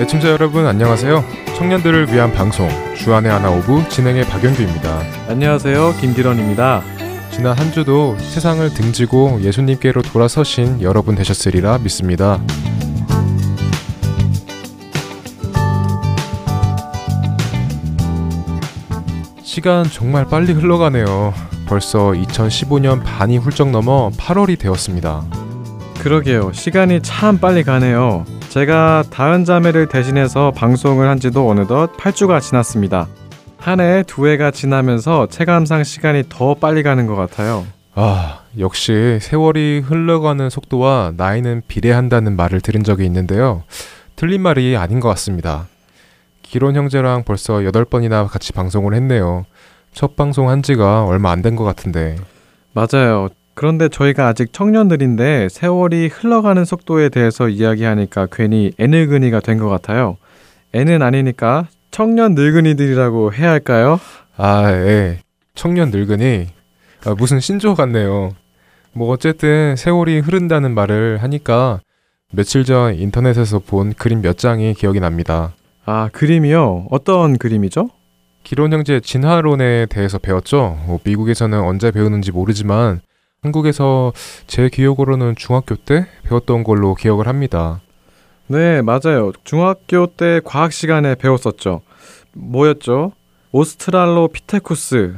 애청자 여러분 안녕하세요. 청년들을 위한 방송 주안의 하나 오브 진행의 박영규입니다. 안녕하세요. 김기런입니다. 지난 한 주도 세상을 등지고 예수님께로 돌아서신 여러분 되셨으리라 믿습니다. 시간 정말 빨리 흘러가네요. 벌써 2015년 반이 훌쩍 넘어 8월이 되었습니다. 그러게요. 시간이 참 빨리 가네요. 제가 다은 자매를 대신해서 방송을 한 지도 어느덧 8주가 지났습니다. 한해두 해가 지나면서 체감상 시간이 더 빨리 가는 것 같아요. 아, 역시 세월이 흘러가는 속도와 나이는 비례한다는 말을 들은 적이 있는데요. 틀린 말이 아닌 것 같습니다. 기론 형제랑 벌써 8번이나 같이 방송을 했네요. 첫 방송 한 지가 얼마 안 된 것 같은데. 맞아요. 그런데 저희가 아직 청년들인데 세월이 흘러가는 속도에 대해서 이야기하니까 괜히 애늙은이가 된 것 같아요. 애는 아니니까 청년 늙은이들이라고 해야 할까요? 아, 예. 청년 늙은이. 아, 무슨 신조 같네요. 뭐 어쨌든 세월이 흐른다는 말을 하니까 며칠 전 인터넷에서 본 그림 몇 장이 기억이 납니다. 아, 그림이요? 어떤 그림이죠? 기론 형제 진화론에 대해서 배웠죠. 뭐 미국에서는 언제 배우는지 모르지만 한국에서 제 기억으로는 중학교 때 배웠던 걸로 기억을 합니다. 네, 맞아요. 중학교 때 과학 시간에 배웠었죠. 뭐였죠? 오스트랄로피테쿠스,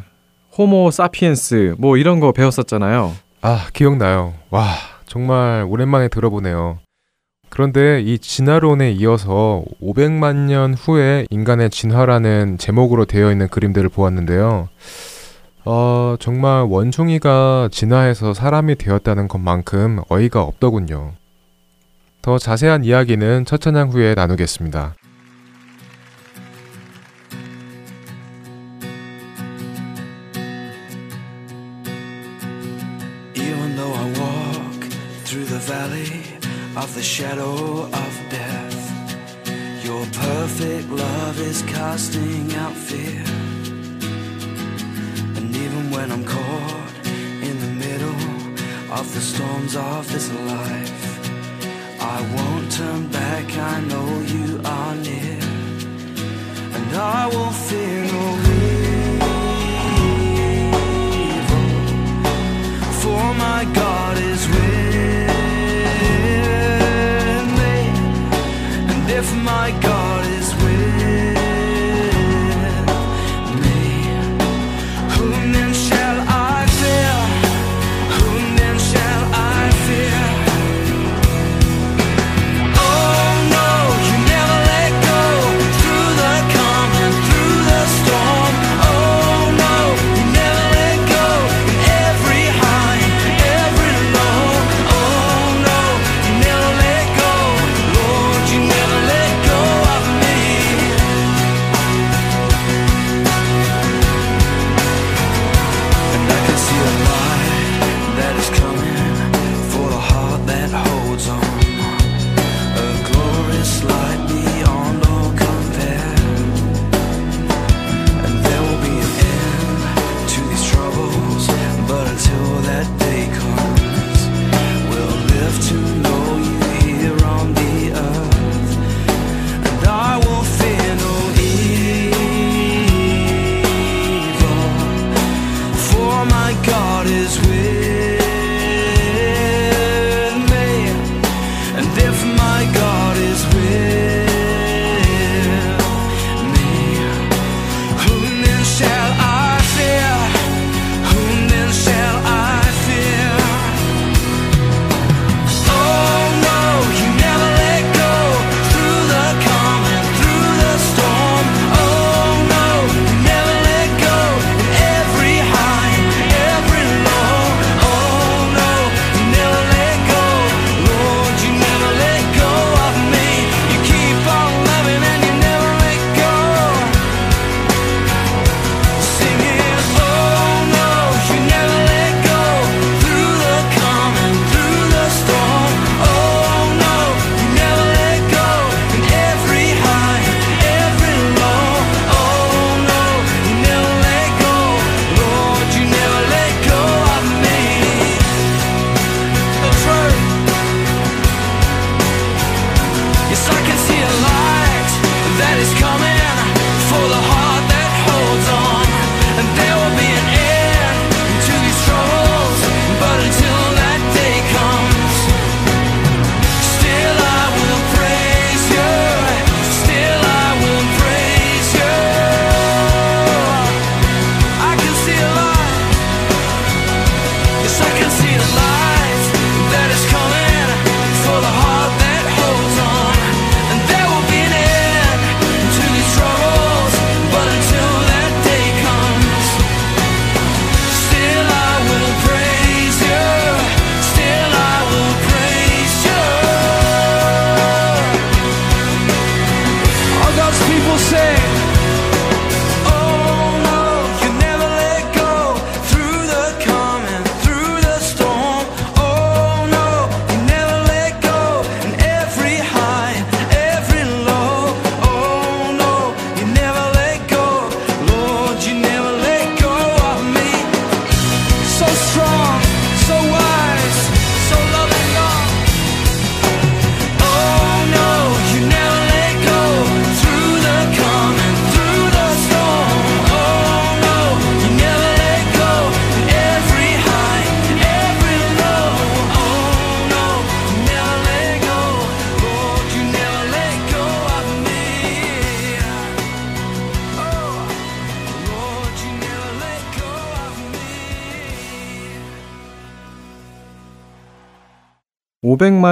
호모 사피엔스, 뭐 이런 거 배웠었잖아요. 아, 기억나요. 와, 정말 오랜만에 들어보네요. 그런데 이 진화론에 이어서 500만 년 후에 인간의 진화라는 제목으로 되어 있는 그림들을 보았는데요. 어, 정말 원숭이가 진화해서 사람이 되었다는 것만큼 어이가 없더군요. 더 자세한 이야기는 첫 찬양 후에 나누겠습니다. Of the shadow of death, your perfect love is casting out fear. And even when I'm caught in the middle of the storms of this life, I won't turn back, I know you are near. And I will fear no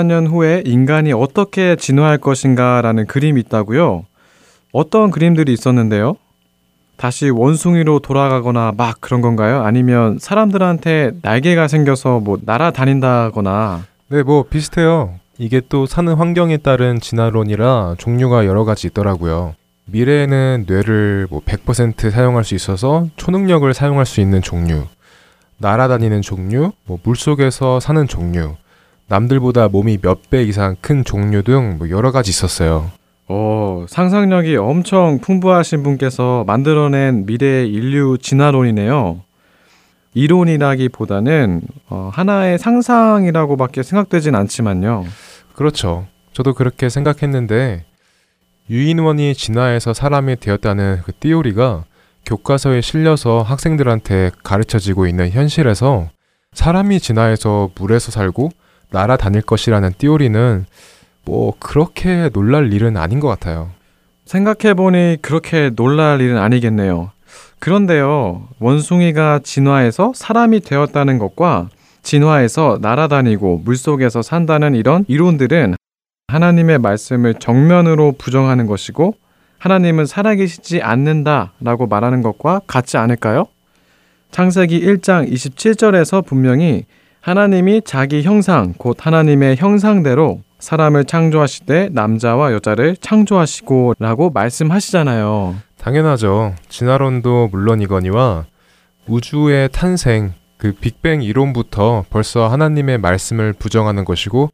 500만 년 후에 인간이 어떻게 진화할 것인가라는 그림이 있다고요. 어떤 그림들이 있었는데요? 다시 원숭이로 돌아가거나 막 그런 건가요? 아니면 사람들한테 날개가 생겨서 뭐 날아다닌다거나 네, 뭐 비슷해요. 이게 또 사는 환경에 따른 진화론이라 종류가 여러 가지 있더라고요. 미래에는 뇌를 뭐 100% 사용할 수 있어서 초능력을 사용할 수 있는 종류, 날아다니는 종류, 뭐 물속에서 사는 종류, 남들보다 몸이 몇 배 이상 큰 종류 등 뭐 여러 가지 있었어요. 어, 상상력이 엄청 풍부하신 분께서 만들어낸 미래 인류 진화론이네요. 이론이라기보다는 어, 하나의 상상이라고밖에 생각되진 않지만요. 그렇죠. 저도 그렇게 생각했는데 유인원이 진화해서 사람이 되었다는 그 띠오리가 교과서에 실려서 학생들한테 가르쳐지고 있는 현실에서 사람이 진화해서 물에서 살고 날아다닐 것이라는 띠오리는 뭐 그렇게 놀랄 일은 아닌 것 같아요. 생각해보니 그렇게 놀랄 일은 아니겠네요. 그런데요, 원숭이가 진화해서 사람이 되었다는 것과 진화해서 날아다니고 물속에서 산다는 이런 이론들은 하나님의 말씀을 정면으로 부정하는 것이고 하나님은 살아계시지 않는다라고 말하는 것과 같지 않을까요? 창세기 1장 27절에서 분명히 하나님이 자기 형상, 곧 하나님의 형상대로 사람을 창조하시되 남자와 여자를 창조하시고 라고 말씀하시잖아요. 당연하죠. 진화론도 물론이거니와 우주의 탄생, 그 빅뱅 이론부터 벌써 하나님의 말씀을 부정하는 것이고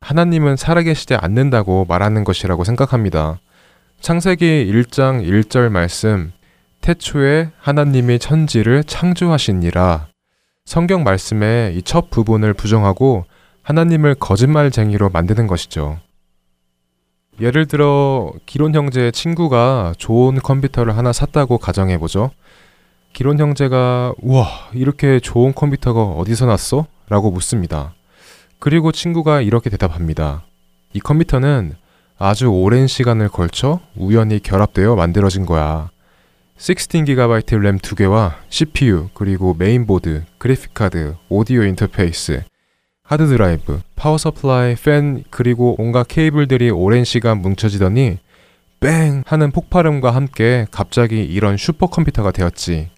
하나님은 살아계시지 않는다고 말하는 것이라고 생각합니다. 창세기 1장 1절 말씀 태초에 하나님이 천지를 창조하시니라 성경 말씀의 이 첫 부분을 부정하고 하나님을 거짓말쟁이로 만드는 것이죠. 예를 들어 기론 형제의 친구가 좋은 컴퓨터를 하나 샀다고 가정해 보죠. 기론 형제가 우와 이렇게 좋은 컴퓨터가 어디서 났어? 라고 묻습니다. 그리고 친구가 이렇게 대답합니다. 이 컴퓨터는 아주 오랜 시간을 걸쳐 우연히 결합되어 만들어진 거야. 16GB 램 2개와 CPU, 그리고 메인보드, 그래픽카드, 오디오 인터페이스, 하드드라이브, power supply, 팬, 그리고 온갖 케이블들이 오랜 시간 뭉쳐지더니 뻥 하는 폭발음과 함께 갑자기 이런 슈퍼컴퓨터가 되었지.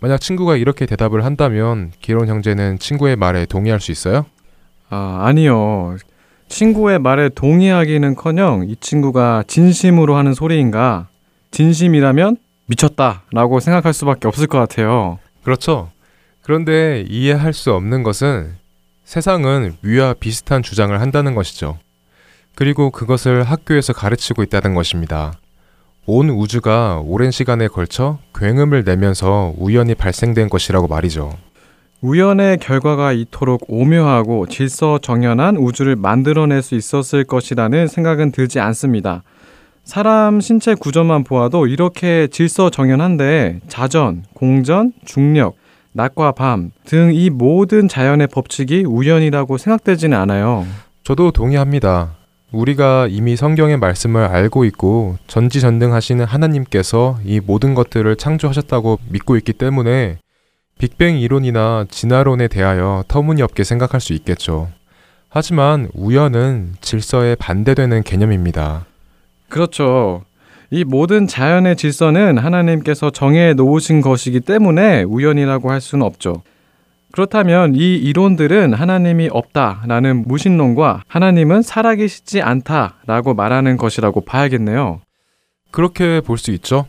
만약 친구가 이렇게 대답을 한다면 기론 형제는 친구의 말에 동의할 수 있어요? 아, 아니요. 친구의 말에 동의하기는커녕 이 친구가 진심으로 하는 소리인가? 진심이라면 미쳤다라고 생각할 수밖에 없을 것 같아요. 그렇죠. 그런데 이해할 수 없는 것은 세상은 위와 비슷한 주장을 한다는 것이죠. 그리고 그것을 학교에서 가르치고 있다는 것입니다. 온 우주가 오랜 시간에 걸쳐 굉음을 내면서 우연히 발생된 것이라고 말이죠. 우연의 결과가 이토록 오묘하고 질서정연한 우주를 만들어낼 수 있었을 것이라는 생각은 들지 않습니다. 사람 신체 구조만 보아도 이렇게 질서 정연한데 자전, 공전, 중력, 낮과 밤 등 이 모든 자연의 법칙이 우연이라고 생각되지는 않아요. 저도 동의합니다. 우리가 이미 성경의 말씀을 알고 있고 전지전능하시는 하나님께서 이 모든 것들을 창조하셨다고 믿고 있기 때문에 빅뱅 이론이나 진화론에 대하여 터무니없게 생각할 수 있겠죠. 하지만 우연은 질서에 반대되는 개념입니다. 그렇죠. 이 모든 자연의 질서는 하나님께서 정해 놓으신 것이기 때문에 우연이라고 할 수는 없죠. 그렇다면 이 이론들은 하나님이 없다라는 무신론과 하나님은 살아계시지 않다라고 말하는 것이라고 봐야겠네요. 그렇게 볼 수 있죠.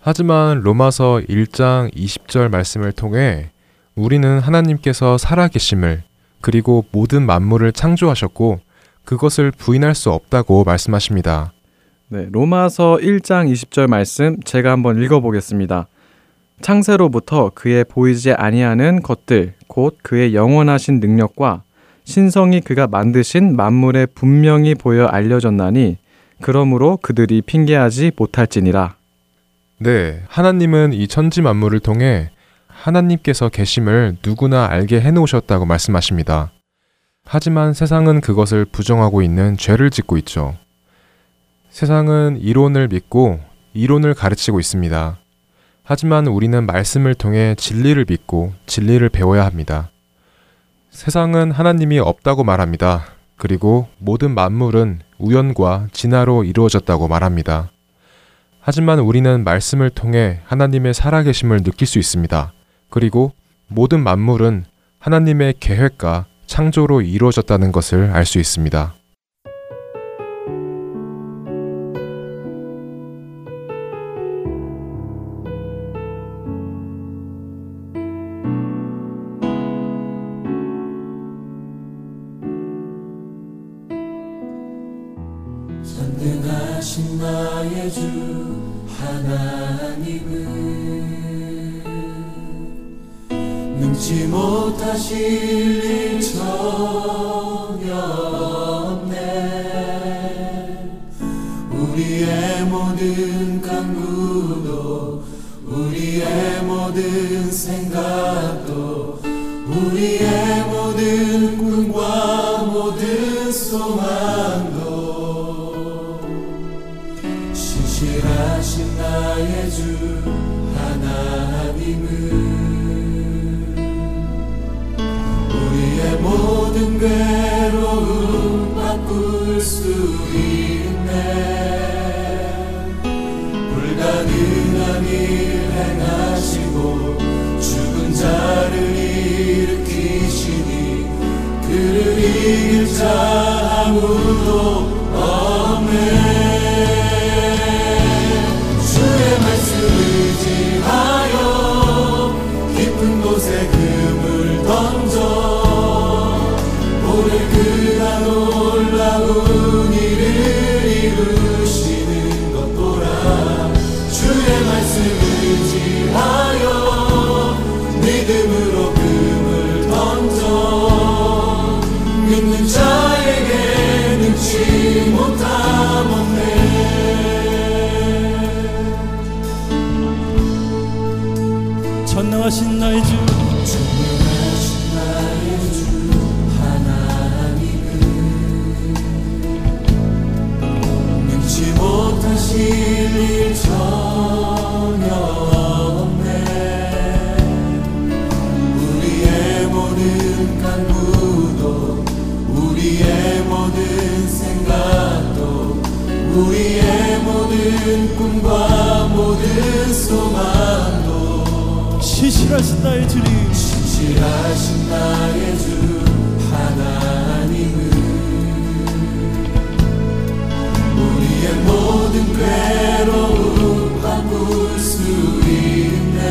하지만 로마서 1장 20절 말씀을 통해 우리는 하나님께서 살아계심을 그리고 모든 만물을 창조하셨고 그것을 부인할 수 없다고 말씀하십니다. 네, 로마서 1장 20절 말씀 제가 한번 읽어보겠습니다. 창세로부터 그의 보이지 아니하는 것들 곧 그의 영원하신 능력과 신성이 그가 만드신 만물에 분명히 보여 알려졌나니 그러므로 그들이 핑계하지 못할지니라. 네, 하나님은 이 천지 만물을 통해 하나님께서 계심을 누구나 알게 해 놓으셨다고 말씀하십니다. 하지만 세상은 그것을 부정하고 있는 죄를 짓고 있죠. 세상은 이론을 믿고 이론을 가르치고 있습니다. 하지만 우리는 말씀을 통해 진리를 믿고 진리를 배워야 합니다. 세상은 하나님이 없다고 말합니다. 그리고 모든 만물은 우연과 진화로 이루어졌다고 말합니다. 하지만 우리는 말씀을 통해 하나님의 살아계심을 느낄 수 있습니다. 그리고 모든 만물은 하나님의 계획과 창조로 이루어졌다는 것을 알 수 있습니다. 전능하신 나의 주. 전능하신 나의 주 하나님은 능치 못하실 일 전혀 없네. 우리의 모든 간구도 우리의 모든 생각도 우리의 모든 꿈과 모든 소망도 신실하신 나의 주님. 신실하신 나의 주 하나님은 우리의 모든 괴로움 바꿀 수 있네.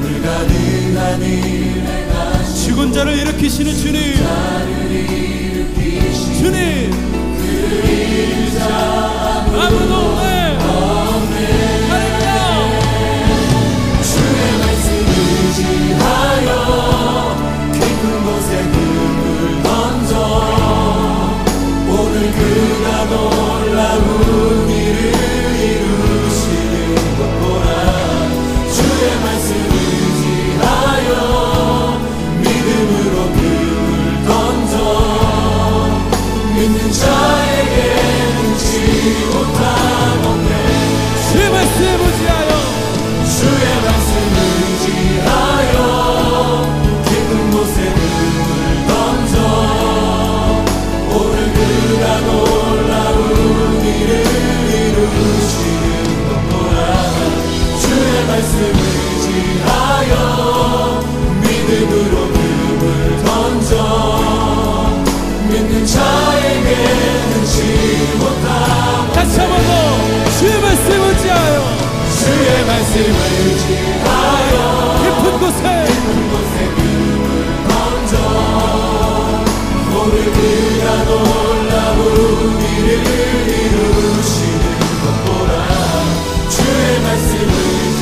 불가능한 일 행하시 죽은 자를 일으키시는 주님. 나를 일으키시 주님. 아무도 없네 믿는 자에게 능치 못함 없네 말씀 의지하여 믿음으로 금을 던져 믿는 자에게 능치 못함 다시 한번 더. 주의 말씀 의지하여. 주의 말씀을 의지하여 깊은 곳에. 깊은 곳에 금을 던져 오늘 그가 놀라운 일을 이루시는 것 보라 주의 말씀을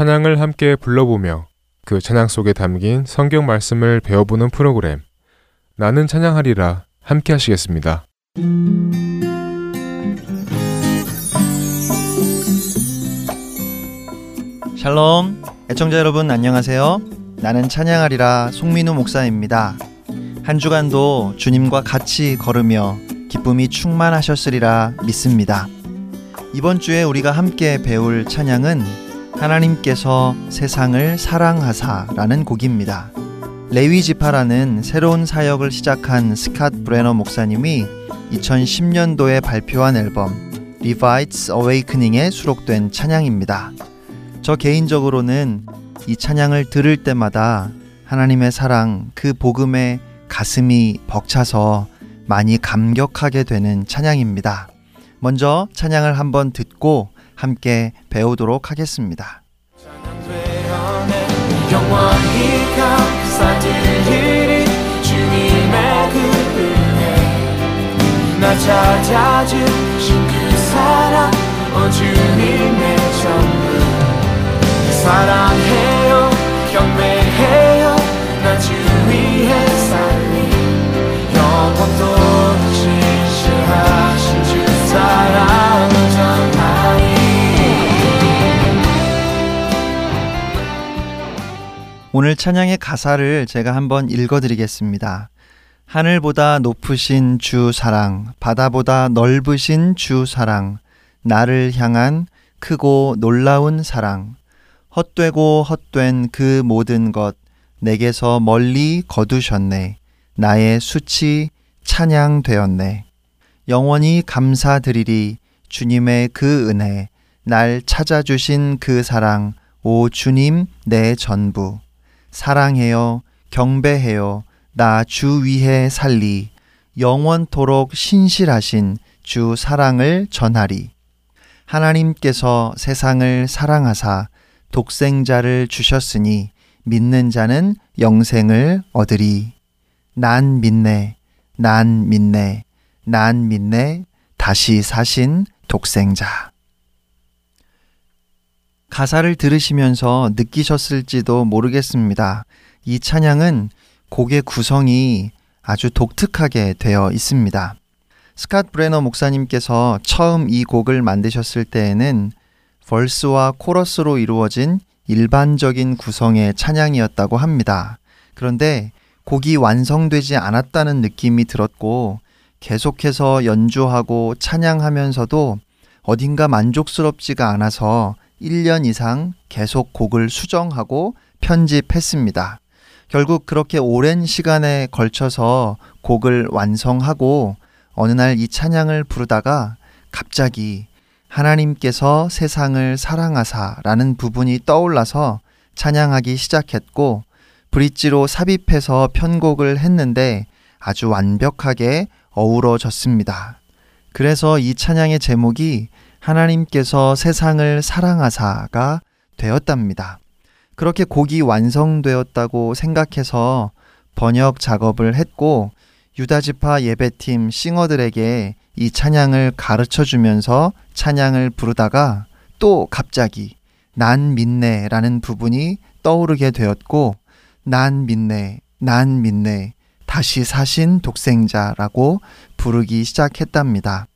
찬양을 함께 불러보며 그 찬양 속에 담긴 성경 말씀을 배워보는 프로그램 나는 찬양하리라 함께 하시겠습니다. 샬롬 애청자 여러분 안녕하세요 나는 찬양하리라 송민우 목사입니다 한 주간도 주님과 같이 걸으며 기쁨이 충만하셨으리라 믿습니다. 이번 주에 우리가 함께 배울 찬양은 하나님께서 세상을 사랑하사라는 곡입니다. 레위 지파라는 새로운 사역을 시작한 스캇 브레너 목사님이 2010년도에 발표한 앨범 Levites Awakening에 수록된 찬양입니다. 저 개인적으로는 이 찬양을 들을 때마다 하나님의 사랑, 그 복음에 가슴이 벅차서 많이 감격하게 되는 찬양입니다. 먼저 찬양을 한번 듣고 함께 배우도록 하겠습니다. 나 찾아주신 그 사랑 오 주님의 전부 사랑해요 경배해요 나 주 위에 살리 영원토록 진실하신 주 사랑을 전하리 오늘 찬양의 가사를 제가 한번 읽어드리겠습니다. 하늘보다 높으신 주 사랑, 바다보다 넓으신 주 사랑, 나를 향한 크고 놀라운 사랑, 헛되고 헛된 그 모든 것 내게서 멀리 거두셨네. 나의 수치 찬양되었네. 영원히 감사드리리 주님의 그 은혜, 날 찾아주신 그 사랑, 오 주님 내 전부. 사랑해요, 경배해요, 나 주 위에 살리, 영원토록 신실하신 주 사랑을 전하리. 하나님께서 세상을 사랑하사 독생자를 주셨으니 믿는 자는 영생을 얻으리. 난 믿네, 난 믿네, 난 믿네, 다시 사신 독생자. 가사를 들으시면서 느끼셨을지도 모르겠습니다. 이 찬양은 곡의 구성이 아주 독특하게 되어 있습니다. 스캇 브레너 목사님께서 처음 이 곡을 만드셨을 때에는 벌스와 코러스로 이루어진 일반적인 구성의 찬양이었다고 합니다. 그런데 곡이 완성되지 않았다는 느낌이 들었고 계속해서 연주하고 찬양하면서도 어딘가 만족스럽지가 않아서 1년 이상 계속 곡을 수정하고 편집했습니다. 결국 그렇게 오랜 시간에 걸쳐서 곡을 완성하고 어느 날 이 찬양을 부르다가 갑자기 하나님께서 세상을 사랑하사라는 부분이 떠올라서 찬양하기 시작했고 브릿지로 삽입해서 편곡을 했는데 아주 완벽하게 어우러졌습니다. 그래서 이 찬양의 제목이 하나님께서 세상을 사랑하사가 되었답니다. 그렇게 곡이 완성되었다고 생각해서 번역 작업을 했고 유다지파 예배팀 싱어들에게 이 찬양을 가르쳐 주면서 찬양을 부르다가 또 갑자기 난 믿네라는 부분이 떠오르게 되었고 난 믿네, 난 믿네, 다시 사신 독생자라고 부르기 시작했답니다.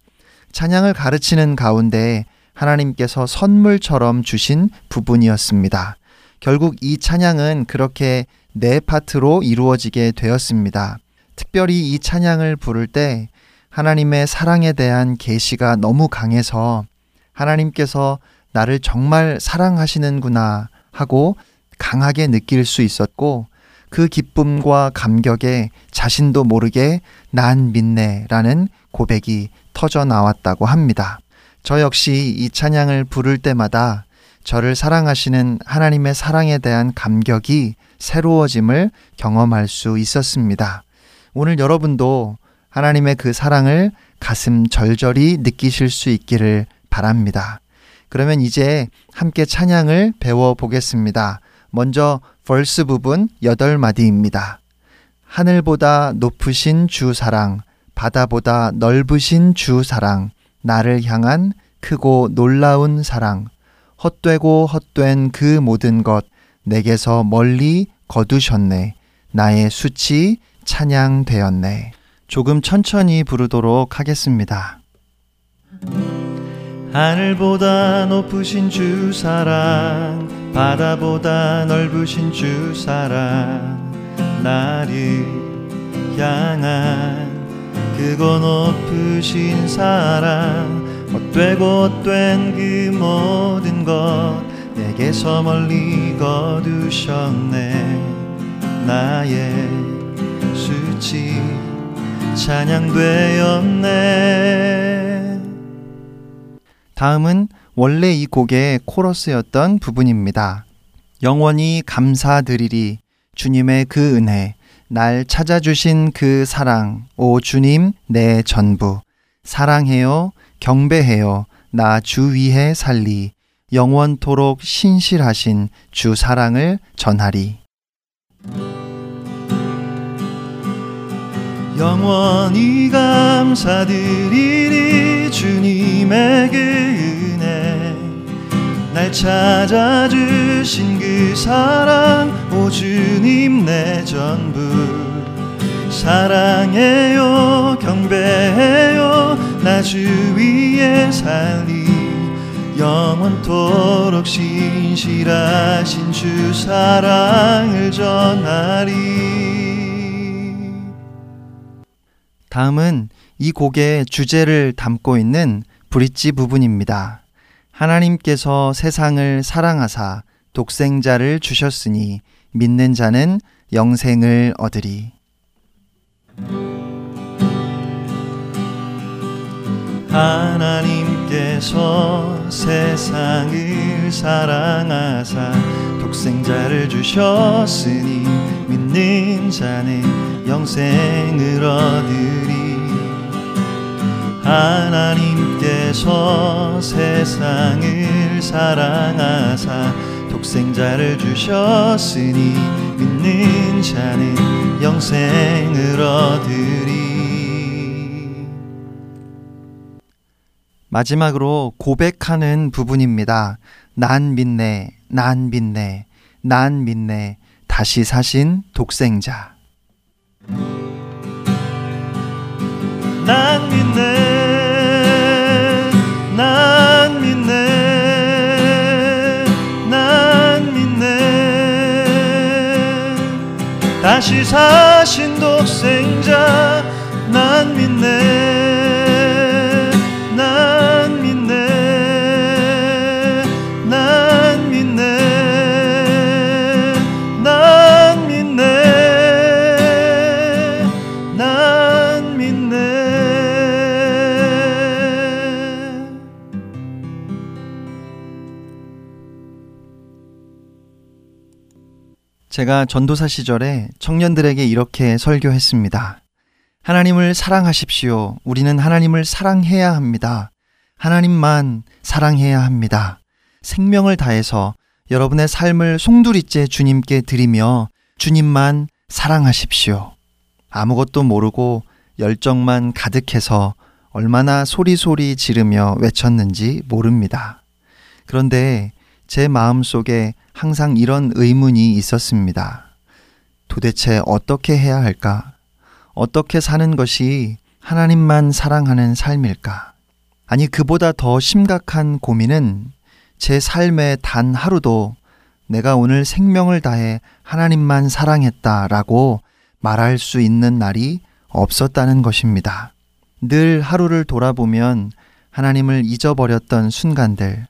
찬양을 가르치는 가운데 하나님께서 선물처럼 주신 부분이었습니다. 결국 이 찬양은 그렇게 네 파트로 이루어지게 되었습니다. 특별히 이 찬양을 부를 때 하나님의 사랑에 대한 계시가 너무 강해서 하나님께서 나를 정말 사랑하시는구나 하고 강하게 느낄 수 있었고 그 기쁨과 감격에 자신도 모르게 난 믿네라는 고백이 터져 나왔다고 합니다. 저 역시 이 찬양을 부를 때마다 저를 사랑하시는 하나님의 사랑에 대한 감격이 새로워짐을 경험할 수 있었습니다. 오늘 여러분도 하나님의 그 사랑을 가슴 절절히 느끼실 수 있기를 바랍니다. 그러면 이제 함께 찬양을 배워 보겠습니다. 먼저 벌스 부분 8마디입니다. 하늘보다 높으신 주 사랑, 바다보다 넓으신 주 사랑, 나를 향한 크고 놀라운 사랑, 헛되고 헛된 그 모든 것 내게서 멀리 거두셨네. 나의 수치 찬양되었네. 조금 천천히 부르도록 하겠습니다. 하늘보다 높으신 주 사랑, 바다보다 넓으신 주 사랑, 나를 향한 그거 높으신 사랑 헛되고 헛된 그 모든 것 내게서 멀리 거두셨네 나의 수치 찬양되었네. 다음은 원래 이 곡의 코러스였던 부분입니다. 영원히 감사드리리 주님의 그 은혜 날 찾아주신 그 사랑 오 주님 내 전부. 사랑해요 경배해요 나 주 위에 살리. 영원토록 신실하신 주 사랑을 전하리 영원히 감사드리리 주님의 그 은혜. 날 찾아주신 그 사랑 오 주님 내 전부. 사랑해요 경배해요 나 주 위에 살리. 영원토록 신실하신 주 사랑을 전하리 다음은 이 곡의 주제를 담고 있는 브릿지 부분입니다. 하나님께서 세상을 사랑하사 독생자를 주셨으니 믿는 자는 영생을 얻으리. 하나님 께서 세상을 사랑하사 독생자를 주셨으니 믿는 자는 영생을 얻으리. 하나님께서 세상을 사랑하사 독생자를 주셨으니 믿는 자는 영생을 얻으리 마지막으로 고백하는 부분입니다. 난 믿네, 난 믿네, 난 믿네, 다시 사신 독생자. 난 믿네, 난 믿네, 난 믿네, 다시 사신 독생자, 난 믿네. 제가 전도사 시절에 청년들에게 이렇게 설교했습니다. 하나님을 사랑하십시오. 우리는 하나님을 사랑해야 합니다. 하나님만 사랑해야 합니다. 생명을 다해서 여러분의 삶을 송두리째 주님께 드리며 주님만 사랑하십시오. 아무것도 모르고 열정만 가득해서 얼마나 소리소리 지르며 외쳤는지 모릅니다. 그런데 제 마음 속에 항상 이런 의문이 있었습니다. 도대체 어떻게 해야 할까? 어떻게 사는 것이 하나님만 사랑하는 삶일까? 아니, 그보다 더 심각한 고민은 제 삶의 단 하루도 내가 오늘 생명을 다해 하나님만 사랑했다 라고 말할 수 있는 날이 없었다는 것입니다. 늘 하루를 돌아보면 하나님을 잊어버렸던 순간들,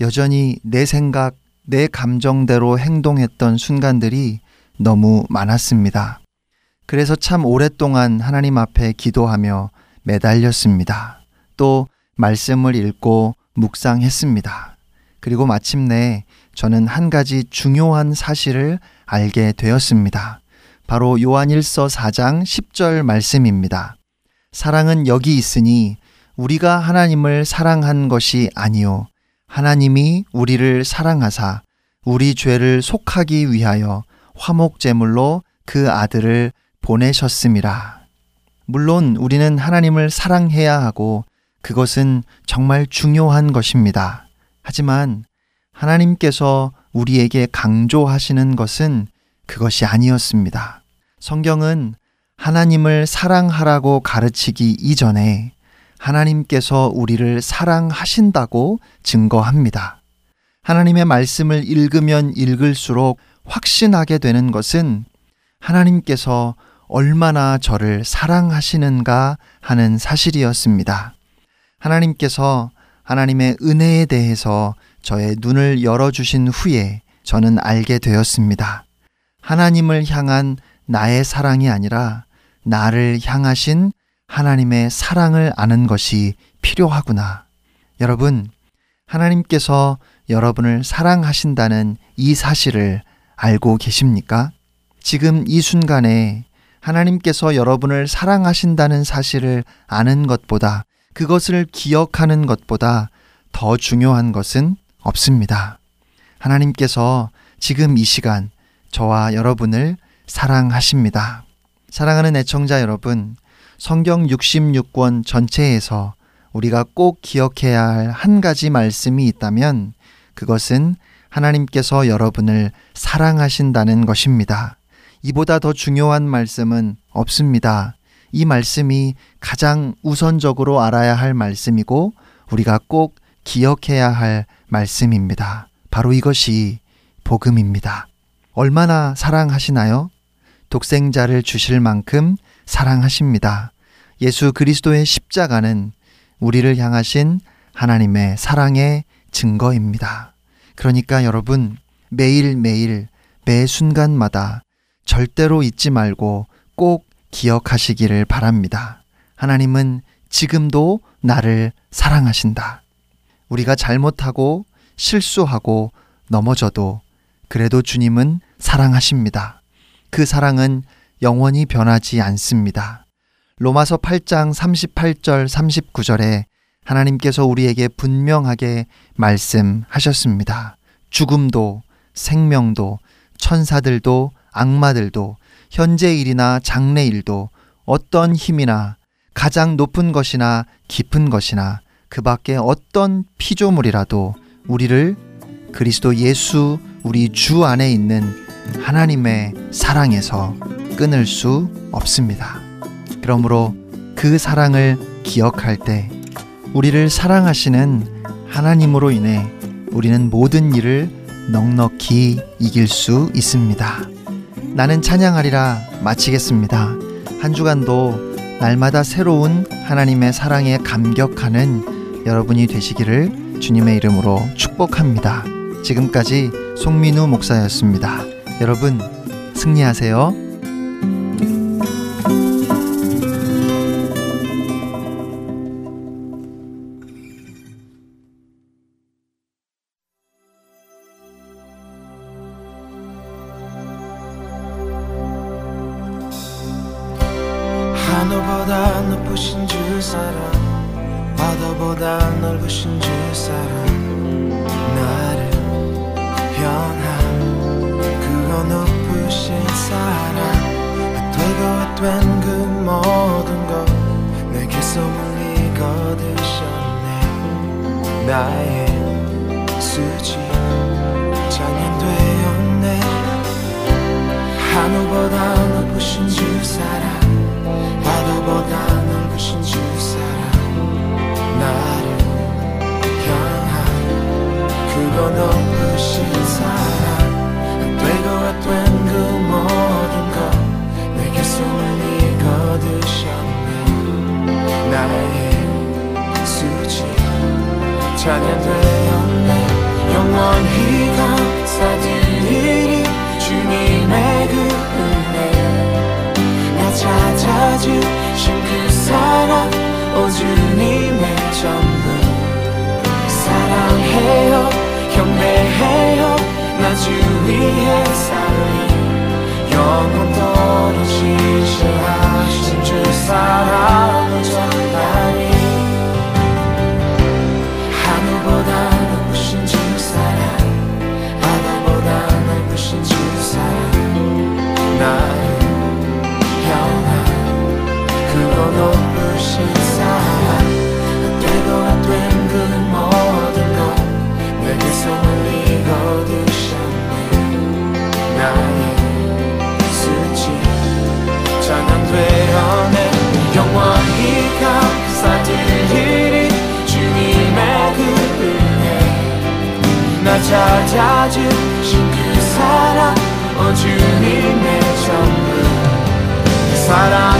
여전히 내 생각, 내 감정대로 행동했던 순간들이 너무 많았습니다. 그래서 참 오랫동안 하나님 앞에 기도하며 매달렸습니다. 또 말씀을 읽고 묵상했습니다. 그리고 마침내 저는 한 가지 중요한 사실을 알게 되었습니다. 바로 요한일서 4장 10절 말씀입니다. 사랑은 여기 있으니 우리가 하나님을 사랑한 것이 아니요 하나님이 우리를 사랑하사 우리 죄를 속하기 위하여 화목 제물로 그 아들을 보내셨음이라. 물론 우리는 하나님을 사랑해야 하고 그것은 정말 중요한 것입니다. 하지만 하나님께서 우리에게 강조하시는 것은 그것이 아니었습니다. 성경은 하나님을 사랑하라고 가르치기 이전에 하나님께서 우리를 사랑하신다고 증거합니다. 하나님의 말씀을 읽으면 읽을수록 확신하게 되는 것은 하나님께서 얼마나 저를 사랑하시는가 하는 사실이었습니다. 하나님께서 하나님의 은혜에 대해서 저의 눈을 열어주신 후에 저는 알게 되었습니다. 하나님을 향한 나의 사랑이 아니라 나를 향하신 하나님의 사랑을 아는 것이 필요하구나. 여러분, 하나님께서 여러분을 사랑하신다는 이 사실을 알고 계십니까? 지금 이 순간에 하나님께서 여러분을 사랑하신다는 사실을 아는 것보다 그것을 기억하는 것보다 더 중요한 것은 없습니다. 하나님께서 지금 이 시간 저와 여러분을 사랑하십니다. 사랑하는 애청자 여러분, 성경 66권 전체에서 우리가 꼭 기억해야 할 한 가지 말씀이 있다면 그것은 하나님께서 여러분을 사랑하신다는 것입니다. 이보다 더 중요한 말씀은 없습니다. 이 말씀이 가장 우선적으로 알아야 할 말씀이고 우리가 꼭 기억해야 할 말씀입니다. 바로 이것이 복음입니다. 얼마나 사랑하시나요? 독생자를 주실 만큼 사랑하십니다. 예수 그리스도의 십자가는 우리를 향하신 하나님의 사랑의 증거입니다. 그러니까 여러분, 매일매일, 매 순간마다 절대로 잊지 말고 꼭 기억하시기를 바랍니다. 하나님은 지금도 나를 사랑하신다. 우리가 잘못하고 실수하고 넘어져도 그래도 주님은 사랑하십니다. 그 사랑은 영원히 변하지 않습니다. 로마서 8장 38절 39절에 하나님께서 우리에게 분명하게 말씀하셨습니다. 죽음도 생명도 천사들도 악마들도 현재 일이나 장래 일도 어떤 힘이나 가장 높은 것이나 깊은 것이나 그 밖에 어떤 피조물이라도 우리를 그리스도 예수 우리 주 안에 있는 하나님의 사랑에서 끊을 수 없습니다. 그러므로 그 사랑을 기억할 때 우리를 사랑하시는 하나님으로 인해 우리는 모든 일을 넉넉히 이길 수 있습니다. 나는 찬양하리라 마치겠습니다. 한 주간도 날마다 새로운 하나님의 사랑에 감격하는 여러분이 되시기를 주님의 이름으로 축복합니다. 지금까지 송민우 목사였습니다. 여러분, 승리하세요. 찾으신 그 사랑 어주님의 전부 그 사랑.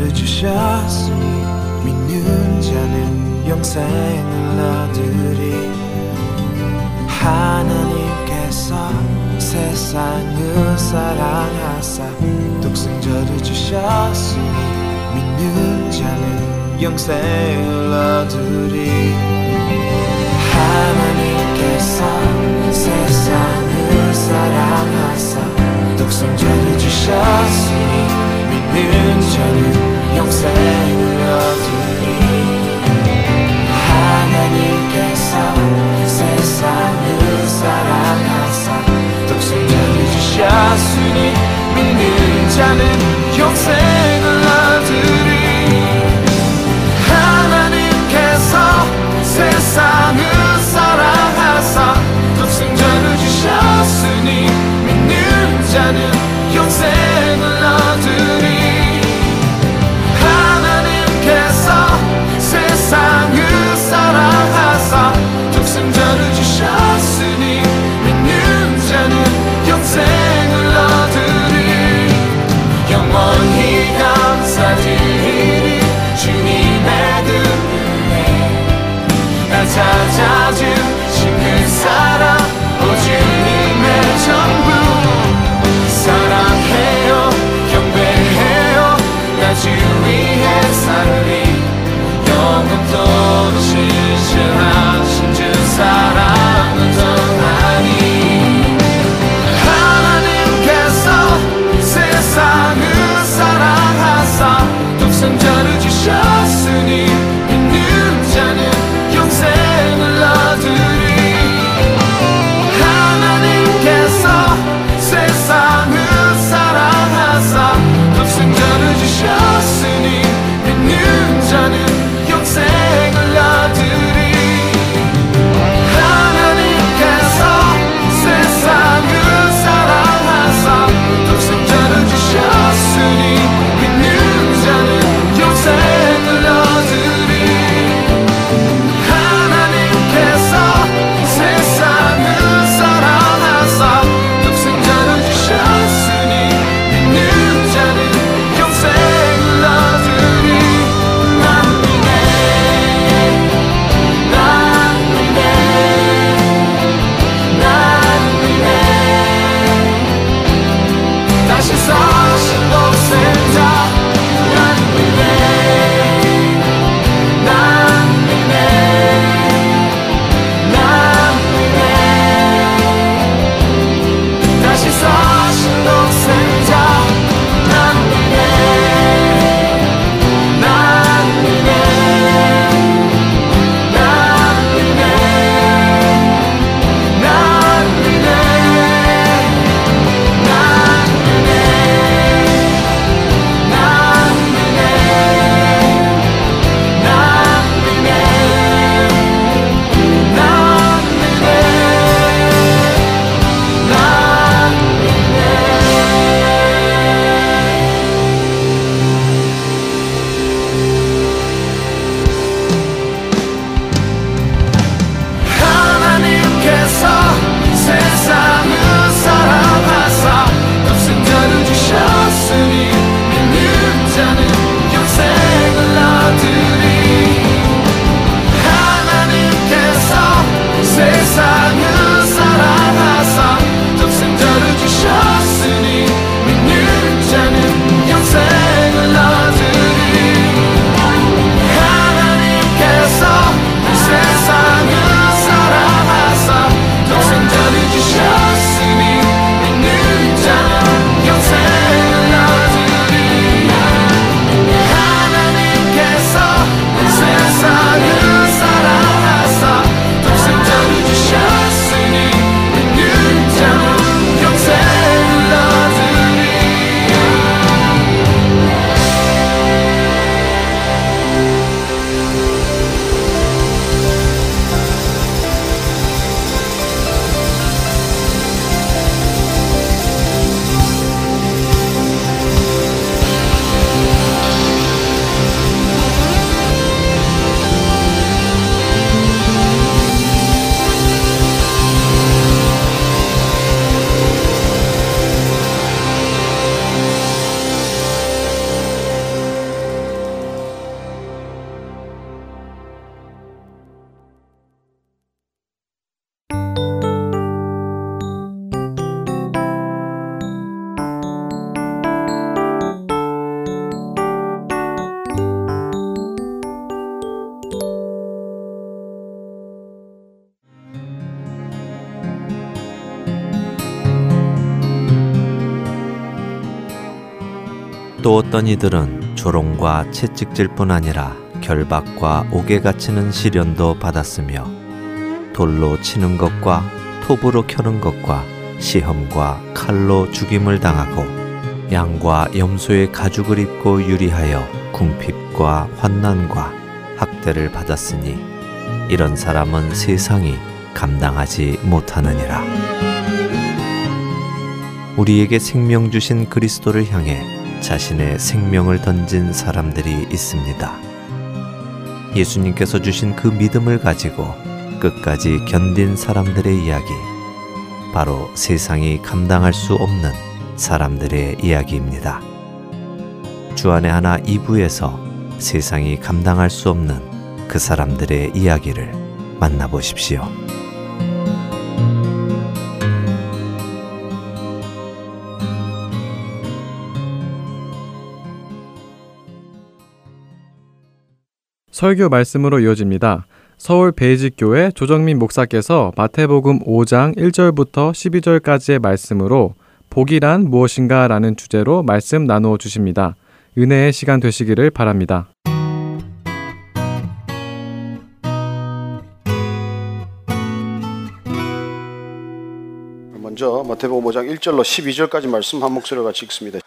독생자를 주셨으니 믿는 자는 영생을 얻으리. 하나님께서 세상을 사랑하사 독생자를 주셨으니 믿는 자는 영생을 얻으리. 하나님께서 세상을 사랑하사 독생자를 주셨으니 믿는 자는 영생을 얻으리. 하나님께서 세상을 사랑하사 독생자를 주셨으니 믿는 자는 영생 어떤 이들은 조롱과 채찍질 뿐 아니라 결박과 옥에 갇히는 시련도 받았으며 돌로 치는 것과 톱으로 켜는 것과 시험과 칼로 죽임을 당하고 양과 염소의 가죽을 입고 유리하여 궁핍과 환난과 학대를 받았으니 이런 사람은 세상이 감당하지 못하느니라. 우리에게 생명 주신 그리스도를 향해 자신의 생명을 던진 사람들이 있습니다. 예수님께서 주신 그 믿음을 가지고 끝까지 견딘 사람들의 이야기. 바로 세상이 감당할 수 없는 사람들의 이야기입니다. 주안의 하나 2부에서 세상이 감당할 수 없는 그 사람들의 이야기를 만나보십시오. 설교 말씀으로 이어집니다. 서울 베이직교회 조정민 목사께서 마태복음 5장 1절부터 12절까지의 말씀으로 복이란 무엇인가 라는 주제로 말씀 나누어 주십니다. 은혜의 시간 되시기를 바랍니다. 먼저 마태복음 5장 1절로 12절까지 말씀 한 목소리로 같이 읽습니다.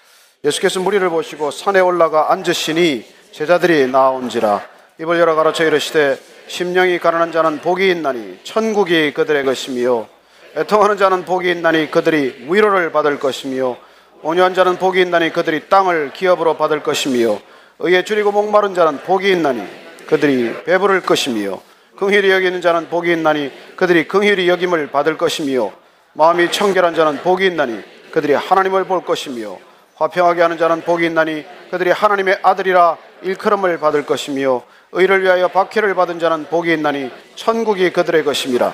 예수께서 무리를 보시고 산에 올라가 앉으시니 제자들이 나온지라 입을 열어 가로쳐 이르시되 심령이 가난한 자는 복이 있나니 천국이 그들의 것이며 애통하는 자는 복이 있나니 그들이 위로를 받을 것이며 온유한 자는 복이 있나니 그들이 땅을 기업으로 받을 것이며 의에 줄이고 목마른 자는 복이 있나니 그들이 배부를 것이며 긍휼히 여기는 자는 복이 있나니 그들이 긍휼히 여김을 받을 것이며 마음이 청결한 자는 복이 있나니 그들이 하나님을 볼 것이며 화평하게 하는 자는 복이 있나니 그들이 하나님의 아들이라 일컬음을 받을 것이며 의를 위하여 박해를 받은 자는 복이 있나니 천국이 그들의 것임이라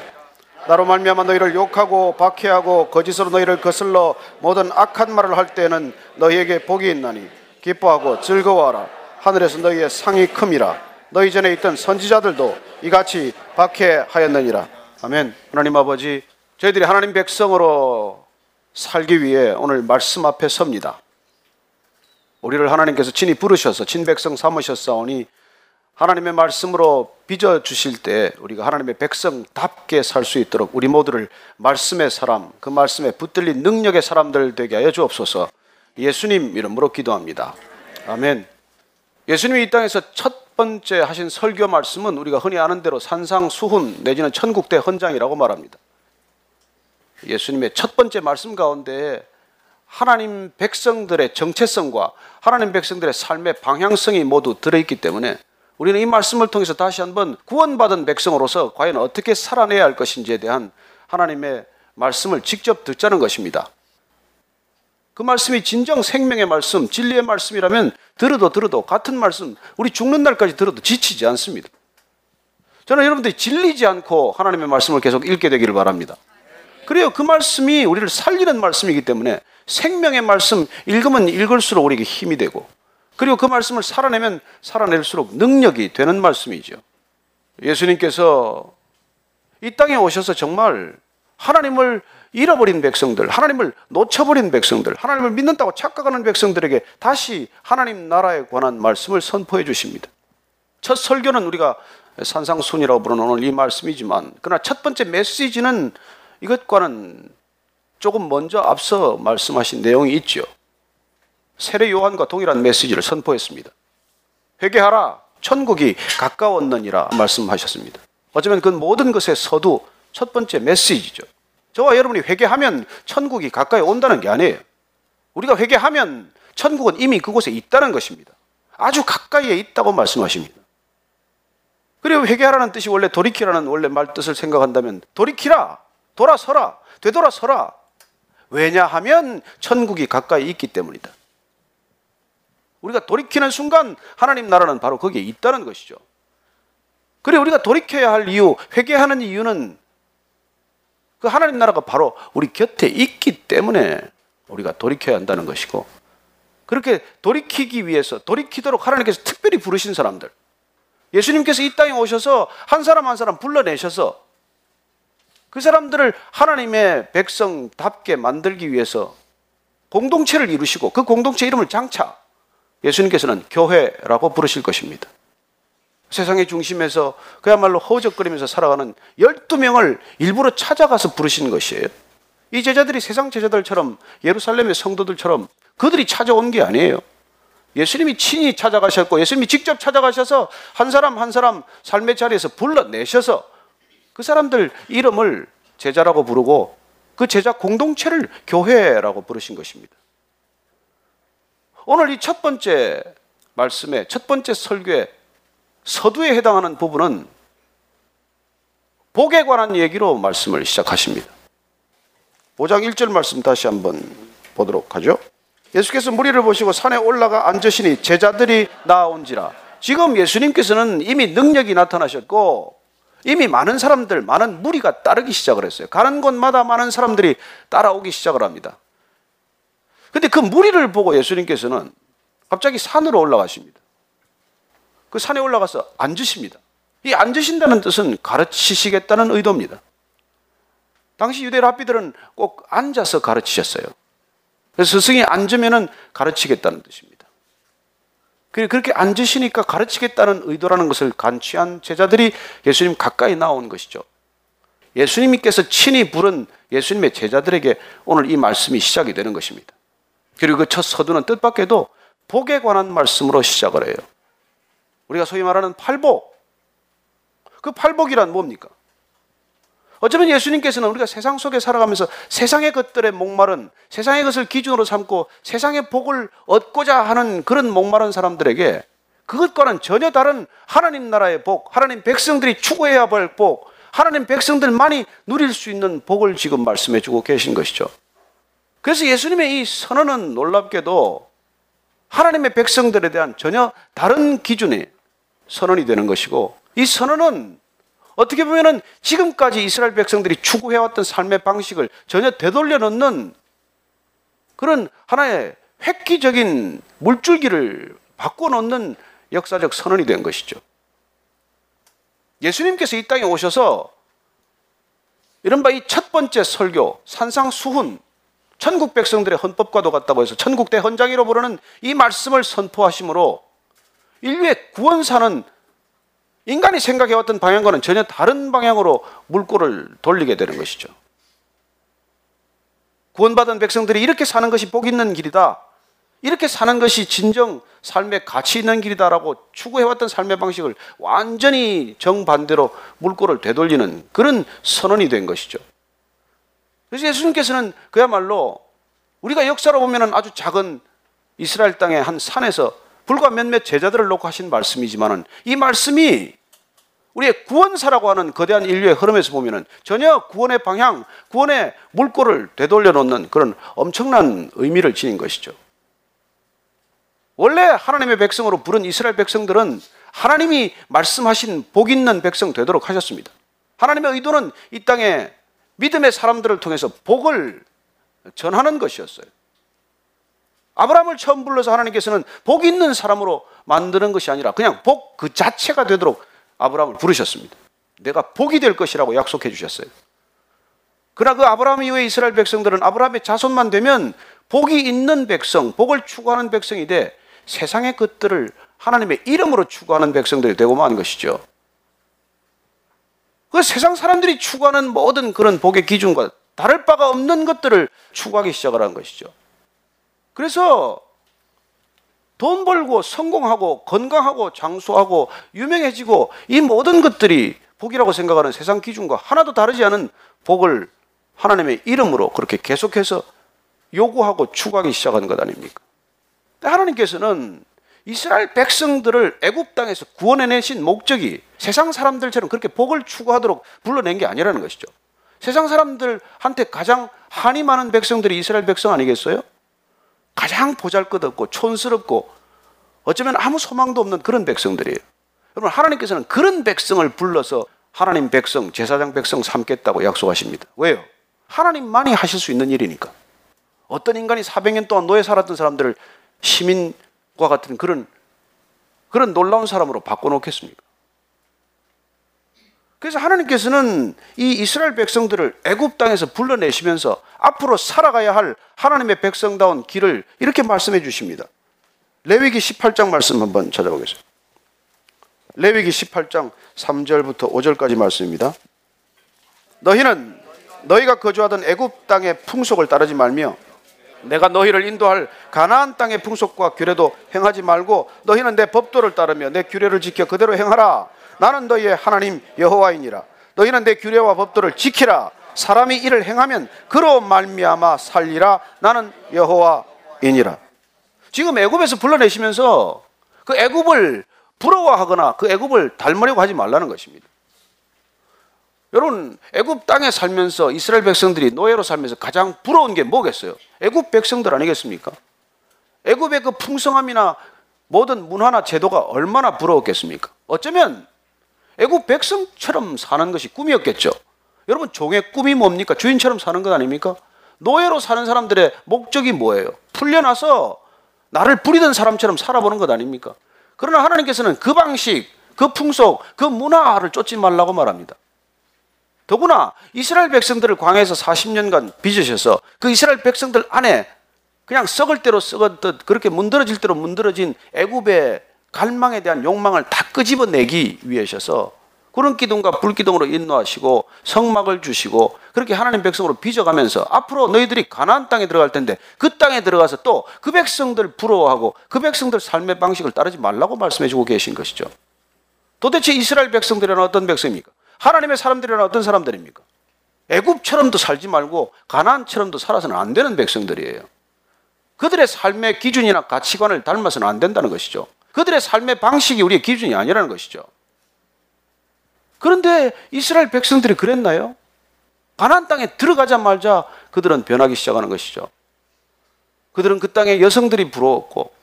나로 말미암아 너희를 욕하고 박해하고 거짓으로 너희를 거슬러 모든 악한 말을 할 때에는 너희에게 복이 있나니 기뻐하고 즐거워하라. 하늘에서 너희의 상이 큼이라 너희 전에 있던 선지자들도 이같이 박해하였느니라. 아멘. 하나님 아버지 저희들이 하나님 백성으로 살기 위해 오늘 말씀 앞에 섭니다. 우리를 하나님께서 친히 부르셔서 친백성 삼으셨사오니 하나님의 말씀으로 빚어 주실 때 우리가 하나님의 백성답게 살 수 있도록 우리 모두를 말씀의 사람, 그 말씀에 붙들린 능력의 사람들 되게 하여 주옵소서. 예수님 이름으로 기도합니다. 아멘. 예수님이 이 땅에서 첫 번째 하신 설교 말씀은 우리가 흔히 아는 대로 산상수훈 내지는 천국대 헌장이라고 말합니다. 예수님의 첫 번째 말씀 가운데 하나님 백성들의 정체성과 하나님 백성들의 삶의 방향성이 모두 들어있기 때문에 우리는 이 말씀을 통해서 다시 한번 구원받은 백성으로서 과연 어떻게 살아내야 할 것인지에 대한 하나님의 말씀을 직접 듣자는 것입니다. 그 말씀이 진정 생명의 말씀, 진리의 말씀이라면 들어도 들어도 같은 말씀, 우리 죽는 날까지 들어도 지치지 않습니다. 저는 여러분들이 질리지 않고 하나님의 말씀을 계속 읽게 되기를 바랍니다. 그래요. 그 말씀이 우리를 살리는 말씀이기 때문에 생명의 말씀 읽으면 읽을수록 우리에게 힘이 되고 그리고 그 말씀을 살아내면 살아낼수록 능력이 되는 말씀이죠. 예수님께서 이 땅에 오셔서 정말 하나님을 잃어버린 백성들, 하나님을 놓쳐버린 백성들, 하나님을 믿는다고 착각하는 백성들에게 다시 하나님 나라에 관한 말씀을 선포해 주십니다. 첫 설교는 우리가 산상순이라고 부르는 오늘 이 말씀이지만, 그러나 첫 번째 메시지는 이것과는 조금 먼저 앞서 말씀하신 내용이 있죠. 세례 요한과 동일한 메시지를 선포했습니다. 회개하라. 천국이 가까웠느니라 말씀하셨습니다. 어쩌면 그 모든 것의 서두 첫 번째 메시지죠. 저와 여러분이 회개하면 천국이 가까이 온다는 게 아니에요. 우리가 회개하면 천국은 이미 그곳에 있다는 것입니다. 아주 가까이에 있다고 말씀하십니다. 그리고 회개하라는 뜻이 원래 돌이키라는 원래 말 뜻을 생각한다면 돌이키라, 돌아서라, 되돌아서라. 왜냐하면 천국이 가까이 있기 때문이다. 우리가 돌이키는 순간 하나님 나라는 바로 거기에 있다는 것이죠. 그래 우리가 돌이켜야 할 이유, 회개하는 이유는 그 하나님 나라가 바로 우리 곁에 있기 때문에 우리가 돌이켜야 한다는 것이고 그렇게 돌이키기 위해서 돌이키도록 하나님께서 특별히 부르신 사람들 예수님께서 이 땅에 오셔서 한 사람 한 사람 불러내셔서 그 사람들을 하나님의 백성답게 만들기 위해서 공동체를 이루시고 그 공동체 이름을 장차 예수님께서는 교회라고 부르실 것입니다. 세상의 중심에서 그야말로 허우적거리면서 살아가는 12명을 일부러 찾아가서 부르시는 것이에요. 이 제자들이 세상 제자들처럼 예루살렘의 성도들처럼 그들이 찾아온 게 아니에요. 예수님이 친히 찾아가셨고 예수님이 직접 찾아가셔서 한 사람 한 사람 삶의 자리에서 불러내셔서 그 사람들 이름을 제자라고 부르고 그 제자 공동체를 교회라고 부르신 것입니다. 오늘 이 첫 번째 말씀의 첫 번째 설교의 서두에 해당하는 부분은 복에 관한 얘기로 말씀을 시작하십니다. 5장 1절 말씀 다시 한번 보도록 하죠. 예수께서 무리를 보시고 산에 올라가 앉으시니 제자들이 나온지라. 지금 예수님께서는 이미 능력이 나타나셨고 이미 많은 사람들, 많은 무리가 따르기 시작을 했어요. 가는 곳마다 많은 사람들이 따라오기 시작을 합니다. 근데 그 무리를 보고 예수님께서는 갑자기 산으로 올라가십니다. 그 산에 올라가서 앉으십니다. 이 앉으신다는 뜻은 가르치시겠다는 의도입니다. 당시 유대 랍비들은 꼭 앉아서 가르치셨어요. 그래서 스승이 앉으면은 가르치겠다는 뜻입니다. 그렇게 앉으시니까 가르치겠다는 의도라는 것을 간취한 제자들이 예수님 가까이 나온 것이죠. 예수님께서 친히 부른 예수님의 제자들에게 오늘 이 말씀이 시작이 되는 것입니다. 그리고 그 첫 서두는 뜻밖에도 복에 관한 말씀으로 시작을 해요. 우리가 소위 말하는 팔복. 그 팔복이란 뭡니까? 어쩌면 예수님께서는 우리가 세상 속에 살아가면서 세상의 것들의 목마른 세상의 것을 기준으로 삼고 세상의 복을 얻고자 하는 그런 목마른 사람들에게 그것과는 전혀 다른 하나님 나라의 복, 하나님 백성들이 추구해야 할 복, 하나님 백성들만이 누릴 수 있는 복을 지금 말씀해 주고 계신 것이죠. 그래서 예수님의 이 선언은 놀랍게도 하나님의 백성들에 대한 전혀 다른 기준의 선언이 되는 것이고 이 선언은 어떻게 보면은 지금까지 이스라엘 백성들이 추구해왔던 삶의 방식을 전혀 되돌려 놓는 그런 하나의 획기적인 물줄기를 바꿔놓는 역사적 선언이 된 것이죠. 예수님께서 이 땅에 오셔서 이른바 이 첫 번째 설교, 산상수훈, 천국 백성들의 헌법과도 같다고 해서 천국 대 헌장이로 부르는 이 말씀을 선포하심으로 인류의 구원사는 인간이 생각해왔던 방향과는 전혀 다른 방향으로 물꼬를 돌리게 되는 것이죠. 구원받은 백성들이 이렇게 사는 것이 복 있는 길이다. 이렇게 사는 것이 진정 삶의 가치 있는 길이다라고 추구해왔던 삶의 방식을 완전히 정반대로 물꼬를 되돌리는 그런 선언이 된 것이죠. 그래서 예수님께서는 그야말로 우리가 역사로 보면 아주 작은 이스라엘 땅의 한 산에서 불과 몇몇 제자들을 놓고 하신 말씀이지만은 이 말씀이 우리의 구원사라고 하는 거대한 인류의 흐름에서 보면은 전혀 구원의 방향, 구원의 물꼬를 되돌려 놓는 그런 엄청난 의미를 지닌 것이죠. 원래 하나님의 백성으로 부른 이스라엘 백성들은 하나님이 말씀하신 복 있는 백성 되도록 하셨습니다. 하나님의 의도는 이 땅에 믿음의 사람들을 통해서 복을 전하는 것이었어요. 아브라함을 처음 불러서 하나님께서는 복 있는 사람으로 만드는 것이 아니라 그냥 복 그 자체가 되도록 아브라함을 부르셨습니다. 내가 복이 될 것이라고 약속해 주셨어요. 그러나 그 아브라함 이후에 이스라엘 백성들은 아브라함의 자손만 되면 복이 있는 백성, 복을 추구하는 백성이 돼 세상의 것들을 하나님의 이름으로 추구하는 백성들이 되고만 한 것이죠. 그 세상 사람들이 추구하는 모든 그런 복의 기준과 다를 바가 없는 것들을 추구하기 시작을 한 것이죠. 그래서 돈 벌고 성공하고 건강하고 장수하고 유명해지고 이 모든 것들이 복이라고 생각하는 세상 기준과 하나도 다르지 않은 복을 하나님의 이름으로 그렇게 계속해서 요구하고 추구하기 시작한 것 아닙니까? 하나님께서는 이스라엘 백성들을 애굽 땅에서 구원해 내신 목적이 세상 사람들처럼 그렇게 복을 추구하도록 불러낸 게 아니라는 것이죠. 세상 사람들한테 가장 한이 많은 백성들이 이스라엘 백성 아니겠어요? 가장 보잘것없고 촌스럽고 어쩌면 아무 소망도 없는 그런 백성들이에요. 여러분 하나님께서는 그런 백성을 불러서 하나님 백성, 제사장 백성 삼겠다고 약속하십니다. 왜요? 하나님만이 하실 수 있는 일이니까. 어떤 인간이 400년 동안 노예 살았던 사람들을 시민과 같은 그런 그런 놀라운 사람으로 바꿔놓겠습니까? 그래서 하나님께서는 이 이스라엘 백성들을 애굽 땅에서 불러내시면서 앞으로 살아가야 할 하나님의 백성다운 길을 이렇게 말씀해 주십니다. 레위기 18장 말씀 한번 찾아보겠습니다. 레위기 18장 3절부터 5절까지 말씀입니다. 너희는 너희가 거주하던 애굽 땅의 풍속을 따르지 말며 내가 너희를 인도할 가나안 땅의 풍속과 규례도 행하지 말고 너희는 내 법도를 따르며 내 규례를 지켜 그대로 행하라. 나는 너희의 하나님 여호와이니라. 너희는 내 규례와 법도를 지키라. 사람이 이를 행하면 그로 말미암아 살리라. 나는 여호와이니라. 지금 애굽에서 불러내시면서 그 애굽을 부러워하거나 그 애굽을 닮으려고 하지 말라는 것입니다. 여러분 애굽 땅에 살면서 이스라엘 백성들이 노예로 살면서 가장 부러운 게 뭐겠어요? 애굽 백성들 아니겠습니까? 애굽의 그 풍성함이나 모든 문화나 제도가 얼마나 부러웠겠습니까? 어쩌면 애굽 백성처럼 사는 것이 꿈이었겠죠. 여러분 종의 꿈이 뭡니까? 주인처럼 사는 것 아닙니까? 노예로 사는 사람들의 목적이 뭐예요? 풀려나서 나를 부리던 사람처럼 살아보는 것 아닙니까? 그러나 하나님께서는 그 방식, 그 풍속, 그 문화를 쫓지 말라고 말합니다. 더구나 이스라엘 백성들을 광야에서 40년간 빚으셔서 그 이스라엘 백성들 안에 그냥 썩을 대로 썩었듯 그렇게 문드러질 대로 문드러진 애굽의 갈망에 대한 욕망을 다 끄집어내기 위해셔서 구름 기둥과 불 기둥으로 인도하시고 성막을 주시고 그렇게 하나님 백성으로 빚어가면서 앞으로 너희들이 가나안 땅에 들어갈 텐데 그 땅에 들어가서 또 그 백성들 부러워하고 그 백성들 삶의 방식을 따르지 말라고 말씀해 주고 계신 것이죠. 도대체 이스라엘 백성들은 어떤 백성입니까? 하나님의 사람들이란 어떤 사람들입니까? 애굽처럼도 살지 말고 가나안처럼도 살아서는 안 되는 백성들이에요. 그들의 삶의 기준이나 가치관을 닮아서는 안 된다는 것이죠. 그들의 삶의 방식이 우리의 기준이 아니라는 것이죠. 그런데 이스라엘 백성들이 그랬나요? 가나안 땅에 들어가자마자 그들은 변하기 시작하는 것이죠. 그들은 그 땅에 여성들이 부러웠고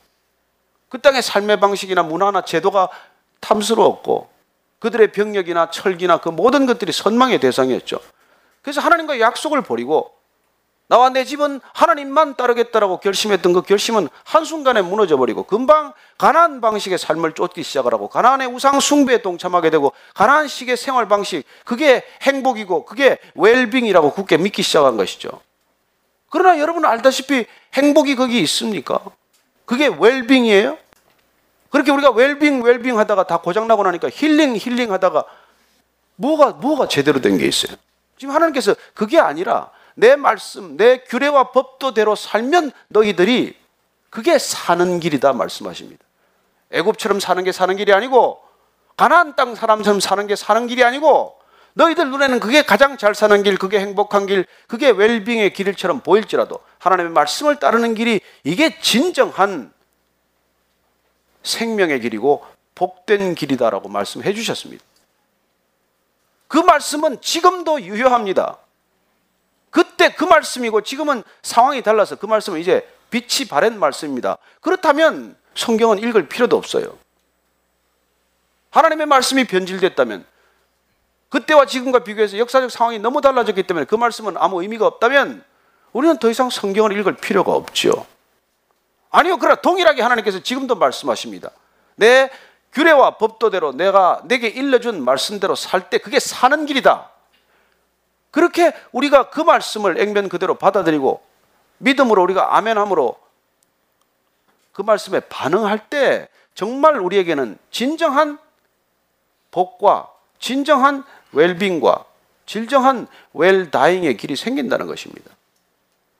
그 땅의 삶의 방식이나 문화나 제도가 탐스러웠고 그들의 병력이나 철기나 그 모든 것들이 선망의 대상이었죠. 그래서 하나님과 약속을 버리고 나와 내 집은 하나님만 따르겠다라고 결심했던 그 결심은 한순간에 무너져 버리고 금방 가나안 방식의 삶을 쫓기 시작을 하고 가나안의 우상 숭배에 동참하게 되고 가나안식의 생활 방식 그게 행복이고 그게 웰빙이라고 굳게 믿기 시작한 것이죠. 그러나 여러분 알다시피 행복이 거기 있습니까? 그게 웰빙이에요? 그렇게 우리가 웰빙 웰빙 하다가 다 고장 나고 나니까 힐링 힐링 하다가 뭐가 뭐가 제대로 된 게 있어요. 지금 하나님께서 그게 아니라 내 말씀, 내 규례와 법도대로 살면 너희들이 그게 사는 길이다 말씀하십니다. 애굽처럼 사는 게 사는 길이 아니고 가나안 땅 사람처럼 사는 게 사는 길이 아니고 너희들 눈에는 그게 가장 잘 사는 길, 그게 행복한 길, 그게 웰빙의 길처럼 보일지라도 하나님의 말씀을 따르는 길이 이게 진정한 생명의 길이고 복된 길이다라고 말씀해 주셨습니다. 그 말씀은 지금도 유효합니다. 그때 그 말씀이고 지금은 상황이 달라서 그 말씀은 이제 빛이 바랜 말씀입니다. 그렇다면 성경은 읽을 필요도 없어요. 하나님의 말씀이 변질됐다면 그때와 지금과 비교해서 역사적 상황이 너무 달라졌기 때문에 그 말씀은 아무 의미가 없다면 우리는 더 이상 성경을 읽을 필요가 없죠. 아니요. 그러나 동일하게 하나님께서 지금도 말씀하십니다. 내 규례와 법도대로 내가 내게 일러준 말씀대로 살 때 그게 사는 길이다. 그렇게 우리가 그 말씀을 액면 그대로 받아들이고 믿음으로 우리가 아멘함으로 그 말씀에 반응할 때 정말 우리에게는 진정한 복과 진정한 웰빙과 진정한 웰다잉의 길이 생긴다는 것입니다.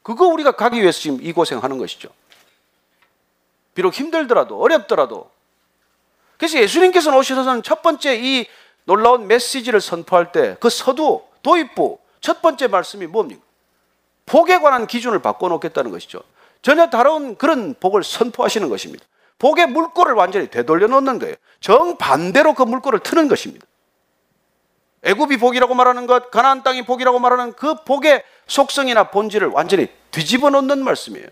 그거 우리가 가기 위해서 지금 이 고생하는 것이죠. 비록 힘들더라도 어렵더라도 그래서 예수님께서는 오셔서는 첫 번째 이 놀라운 메시지를 선포할 때 그 서두 도입부 첫 번째 말씀이 뭡니까? 복에 관한 기준을 바꿔놓겠다는 것이죠. 전혀 다른 그런 복을 선포하시는 것입니다. 복의 물꼬를 완전히 되돌려 놓는 거예요. 정반대로 그 물꼬를 트는 것입니다. 애굽이 복이라고 말하는 것, 가나안 땅이 복이라고 말하는 그 복의 속성이나 본질을 완전히 뒤집어 놓는 말씀이에요.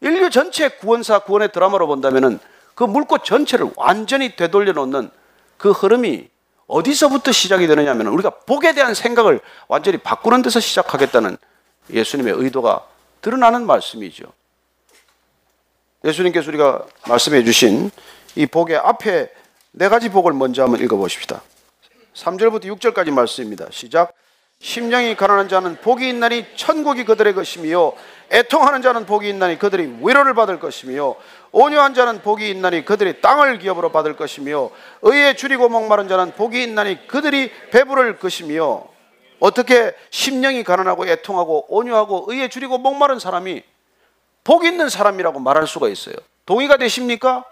인류 전체 구원사 구원의 드라마로 본다면은 그 물꽃 전체를 완전히 되돌려 놓는 그 흐름이 어디서부터 시작이 되느냐면 우리가 복에 대한 생각을 완전히 바꾸는 데서 시작하겠다는 예수님의 의도가 드러나는 말씀이죠. 예수님께서 우리가 말씀해 주신 이 복의 앞에 네 가지 복을 먼저 한번 읽어 보십시다. 3절부터 6절까지 말씀입니다. 시작. 심령이 가난한 자는 복이 있나니 천국이 그들의 것이며 애통하는 자는 복이 있나니 그들이 위로를 받을 것이며 온유한 자는 복이 있나니 그들이 땅을 기업으로 받을 것이며 의에 줄이고 목마른 자는 복이 있나니 그들이 배부를 것이며 어떻게 심령이 가난하고 애통하고 온유하고 의에 줄이고 목마른 사람이 복 있는 사람이라고 말할 수가 있어요. 동의가 되십니까?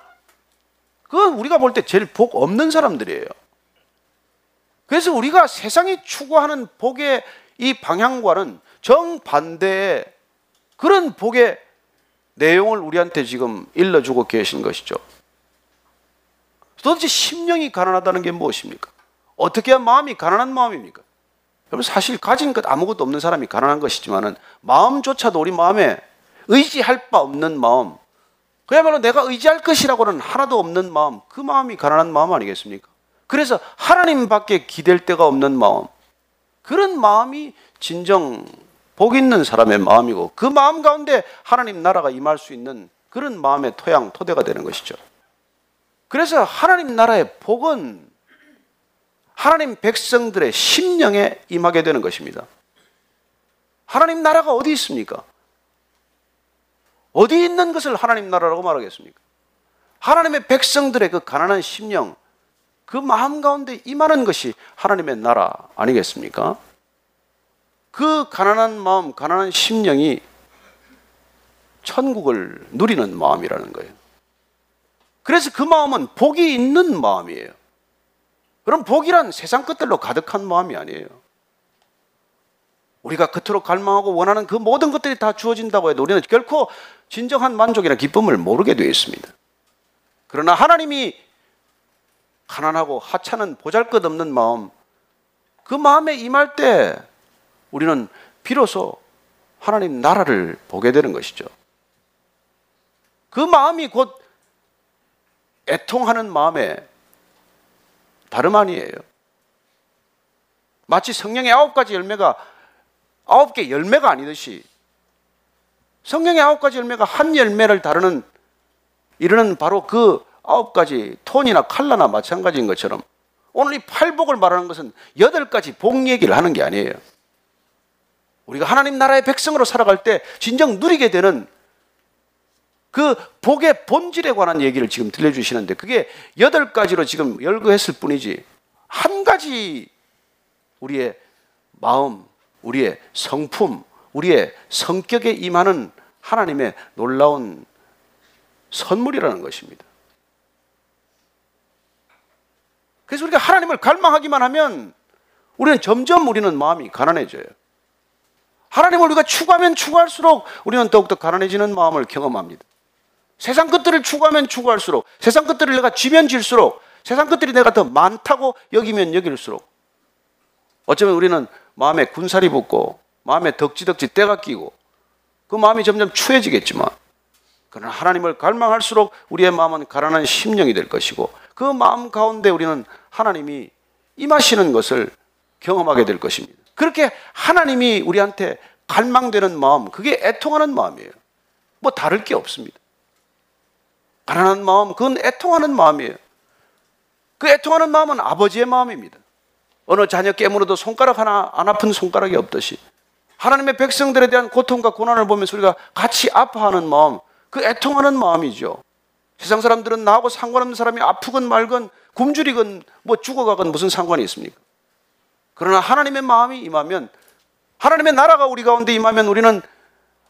그건 우리가 볼 때 제일 복 없는 사람들이에요. 그래서 우리가 세상이 추구하는 복의 이 방향과는 정반대의 그런 복의 내용을 우리한테 지금 일러주고 계신 것이죠. 도대체 심령이 가난하다는 게 무엇입니까? 어떻게 해야 마음이 가난한 마음입니까? 여러분 사실 가진 것 아무것도 없는 사람이 가난한 것이지만은 마음조차도 우리 마음에 의지할 바 없는 마음, 그야말로 내가 의지할 것이라고는 하나도 없는 마음, 그 마음이 가난한 마음 아니겠습니까? 그래서 하나님밖에 기댈 데가 없는 마음, 그런 마음이 진정 복 있는 사람의 마음이고 그 마음 가운데 하나님 나라가 임할 수 있는 그런 마음의 토양, 토대가 되는 것이죠. 그래서 하나님 나라의 복은 하나님 백성들의 심령에 임하게 되는 것입니다. 하나님 나라가 어디 있습니까? 어디 있는 것을 하나님 나라라고 말하겠습니까? 하나님의 백성들의 그 가난한 심령, 그 마음 가운데 임하는 것이 하나님의 나라 아니겠습니까? 그 가난한 마음, 가난한 심령이 천국을 누리는 마음이라는 거예요. 그래서 그 마음은 복이 있는 마음이에요. 그럼 복이란 세상 것들로 가득한 마음이 아니에요. 우리가 그토록 갈망하고 원하는 그 모든 것들이 다 주어진다고 해도 우리는 결코 진정한 만족이나 기쁨을 모르게 되어 있습니다. 그러나 하나님이 가난하고 하찮은 보잘 것 없는 마음, 그 마음에 임할 때 우리는 비로소 하나님 나라를 보게 되는 것이죠. 그 마음이 곧 애통하는 마음에 다름 아니에요. 마치 성령의 아홉 가지 열매가 아홉 개 열매가 아니듯이 성령의 아홉 가지 열매가 한 열매를 다루는 이르는 바로 그 아홉 가지 톤이나 칼라나 마찬가지인 것처럼 오늘 이 팔복을 말하는 것은 여덟 가지 복 얘기를 하는 게 아니에요. 우리가 하나님 나라의 백성으로 살아갈 때 진정 누리게 되는 그 복의 본질에 관한 얘기를 지금 들려주시는데 그게 여덟 가지로 지금 열거했을 뿐이지 한 가지 우리의 마음, 우리의 성품, 우리의 성격에 임하는 하나님의 놀라운 선물이라는 것입니다. 그래서 우리가 하나님을 갈망하기만 하면 우리는 점점 우리는 마음이 가난해져요. 하나님을 우리가 추구하면 추구할수록 우리는 더욱더 가난해지는 마음을 경험합니다. 세상 것들을 추구하면 추구할수록 세상 것들을 내가 쥐면 질수록 세상 것들이 내가 더 많다고 여기면 여길수록 어쩌면 우리는 마음에 군살이 붙고 마음에 덕지덕지 때가 끼고 그 마음이 점점 추해지겠지만 그러나 하나님을 갈망할수록 우리의 마음은 가난한 심령이 될 것이고 그 마음 가운데 우리는 하나님이 임하시는 것을 경험하게 될 것입니다. 그렇게 하나님이 우리한테 갈망되는 마음, 그게 애통하는 마음이에요. 뭐 다를 게 없습니다. 가난한 마음, 그건 애통하는 마음이에요. 그 애통하는 마음은 아버지의 마음입니다. 어느 자녀 깨물어도 손가락 하나 안 아픈 손가락이 없듯이 하나님의 백성들에 대한 고통과 고난을 보면서 우리가 같이 아파하는 마음, 그 애통하는 마음이죠. 세상 사람들은 나하고 상관없는 사람이 아프건 말건 굶주리건 뭐 죽어가건 무슨 상관이 있습니까? 그러나 하나님의 마음이 임하면 하나님의 나라가 우리 가운데 임하면 우리는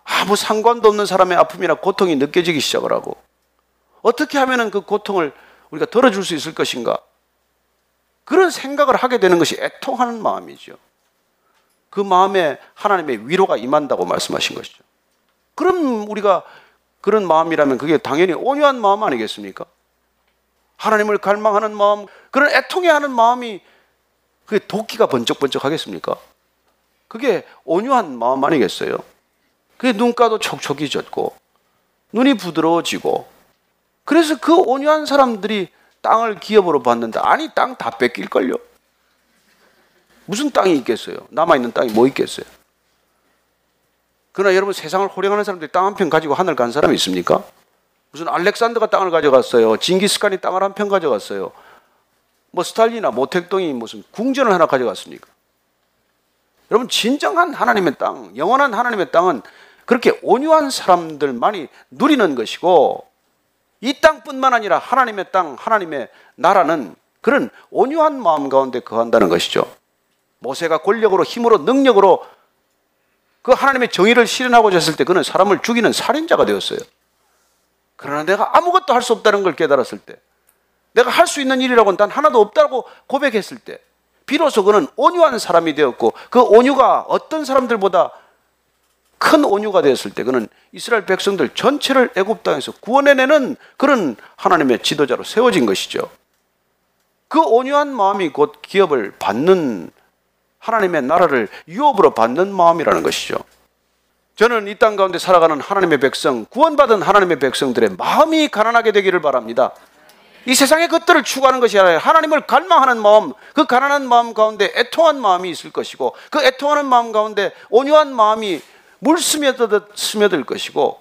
아무 상관도 없는 사람의 아픔이나 고통이 느껴지기 시작을 하고 어떻게 하면 그 고통을 우리가 덜어줄 수 있을 것인가 그런 생각을 하게 되는 것이 애통하는 마음이죠. 그 마음에 하나님의 위로가 임한다고 말씀하신 것이죠. 그럼 우리가 그런 마음이라면 그게 당연히 온유한 마음 아니겠습니까? 하나님을 갈망하는 마음, 그런 애통해 하는 마음이 그게 도끼가 번쩍번쩍 하겠습니까? 그게 온유한 마음 아니겠어요? 그게 눈가도 촉촉이 젖고, 눈이 부드러워지고, 그래서 그 온유한 사람들이 땅을 기업으로 받는다. 아니, 땅 다 뺏길걸요? 무슨 땅이 있겠어요? 남아있는 땅이 뭐 있겠어요? 그러나 여러분 세상을 호령하는 사람들이 땅 한 편 가지고 하늘 간 사람이 있습니까? 무슨 알렉산더가 땅을 가져갔어요. 징기스칸이 땅을 한 편 가져갔어요. 뭐 스탈리나 모택동이 무슨 궁전을 하나 가져갔습니까? 여러분 진정한 하나님의 땅, 영원한 하나님의 땅은 그렇게 온유한 사람들만이 누리는 것이고 이 땅뿐만 아니라 하나님의 땅, 하나님의 나라는 그런 온유한 마음 가운데 거한다는 것이죠. 모세가 권력으로 힘으로 능력으로 그 하나님의 정의를 실현하고자 했을 때 그는 사람을 죽이는 살인자가 되었어요. 그러나 내가 아무것도 할 수 없다는 걸 깨달았을 때 내가 할 수 있는 일이라고는 단 하나도 없다고 고백했을 때 비로소 그는 온유한 사람이 되었고 그 온유가 어떤 사람들보다 큰 온유가 되었을 때 그는 이스라엘 백성들 전체를 애굽 땅에서 구원해내는 그런 하나님의 지도자로 세워진 것이죠. 그 온유한 마음이 곧 기업을 받는 하나님의 나라를 유업으로 받는 마음이라는 것이죠. 저는 이 땅 가운데 살아가는 하나님의 백성, 구원받은 하나님의 백성들의 마음이 가난하게 되기를 바랍니다. 이 세상의 것들을 추구하는 것이 아니라 하나님을 갈망하는 마음, 그 가난한 마음 가운데 애통한 마음이 있을 것이고 그 애통하는 마음 가운데 온유한 마음이 물 스며들듯 스며들 것이고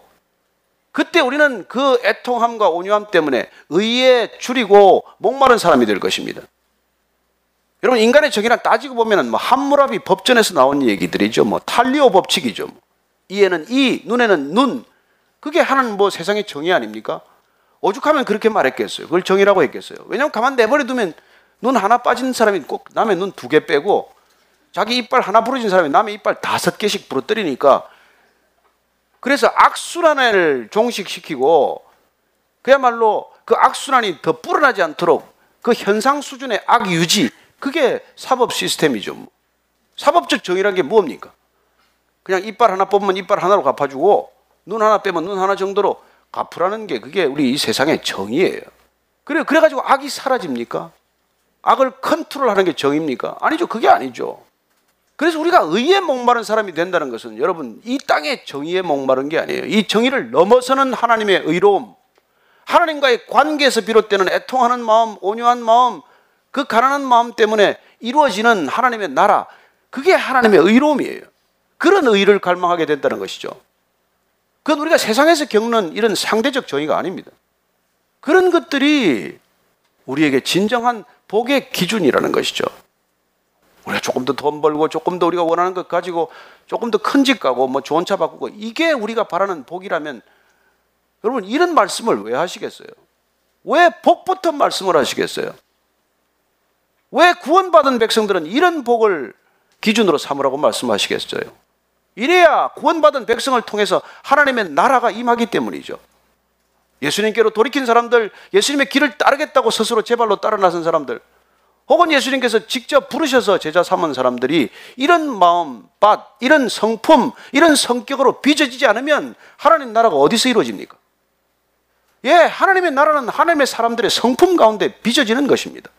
그때 우리는 그 애통함과 온유함 때문에 의에 줄이고 목마른 사람이 될 것입니다. 여러분 인간의 정의란 따지고 보면은 뭐 함무라비 법전에서 나온 얘기들이죠. 뭐 탈리오 법칙이죠. 뭐. 이에는 이, 눈에는 눈. 그게 하는 뭐 세상의 정의 아닙니까? 오죽하면 그렇게 말했겠어요. 그걸 정의라고 했겠어요. 왜냐하면 가만 내버려 두면 눈 하나 빠진 사람이 꼭 남의 눈 두 개 빼고 자기 이빨 하나 부러진 사람이 남의 이빨 다섯 개씩 부러뜨리니까 그래서 악순환을 종식시키고 그야말로 그 악순환이 더 불어나지 않도록 그 현상 수준의 악 유지 그게 사법 시스템이죠. 뭐. 사법적 정의란 게 뭡니까? 그냥 이빨 하나 뽑으면 이빨 하나로 갚아주고 눈 하나 빼면 눈 하나 정도로 갚으라는 게 그게 우리 이 세상의 정의예요. 그래 그래가지고 악이 사라집니까? 악을 컨트롤하는 게 정의입니까? 아니죠. 그게 아니죠. 그래서 우리가 의에 목마른 사람이 된다는 것은 여러분 이 땅의 정의에 목마른 게 아니에요. 이 정의를 넘어서는 하나님의 의로움, 하나님과의 관계에서 비롯되는 애통하는 마음, 온유한 마음, 그 가난한 마음 때문에 이루어지는 하나님의 나라, 그게 하나님의 의로움이에요. 그런 의를 갈망하게 된다는 것이죠. 그건 우리가 세상에서 겪는 이런 상대적 정의가 아닙니다. 그런 것들이 우리에게 진정한 복의 기준이라는 것이죠. 우리가 조금 더 돈 벌고 조금 더 우리가 원하는 것 가지고 조금 더 큰 집 가고 뭐 좋은 차 바꾸고 이게 우리가 바라는 복이라면 여러분 이런 말씀을 왜 하시겠어요? 왜 복부터 말씀을 하시겠어요? 왜 구원받은 백성들은 이런 복을 기준으로 삼으라고 말씀하시겠어요? 이래야 구원받은 백성을 통해서 하나님의 나라가 임하기 때문이죠. 예수님께로 돌이킨 사람들, 예수님의 길을 따르겠다고 스스로 제 발로 따라 나선 사람들, 혹은 예수님께서 직접 부르셔서 제자 삼은 사람들이 이런 마음, 밭, 이런 성품, 이런 성격으로 빚어지지 않으면 하나님 나라가 어디서 이루어집니까? 예, 하나님의 나라는 하나님의 사람들의 성품 가운데 빚어지는 것입니다.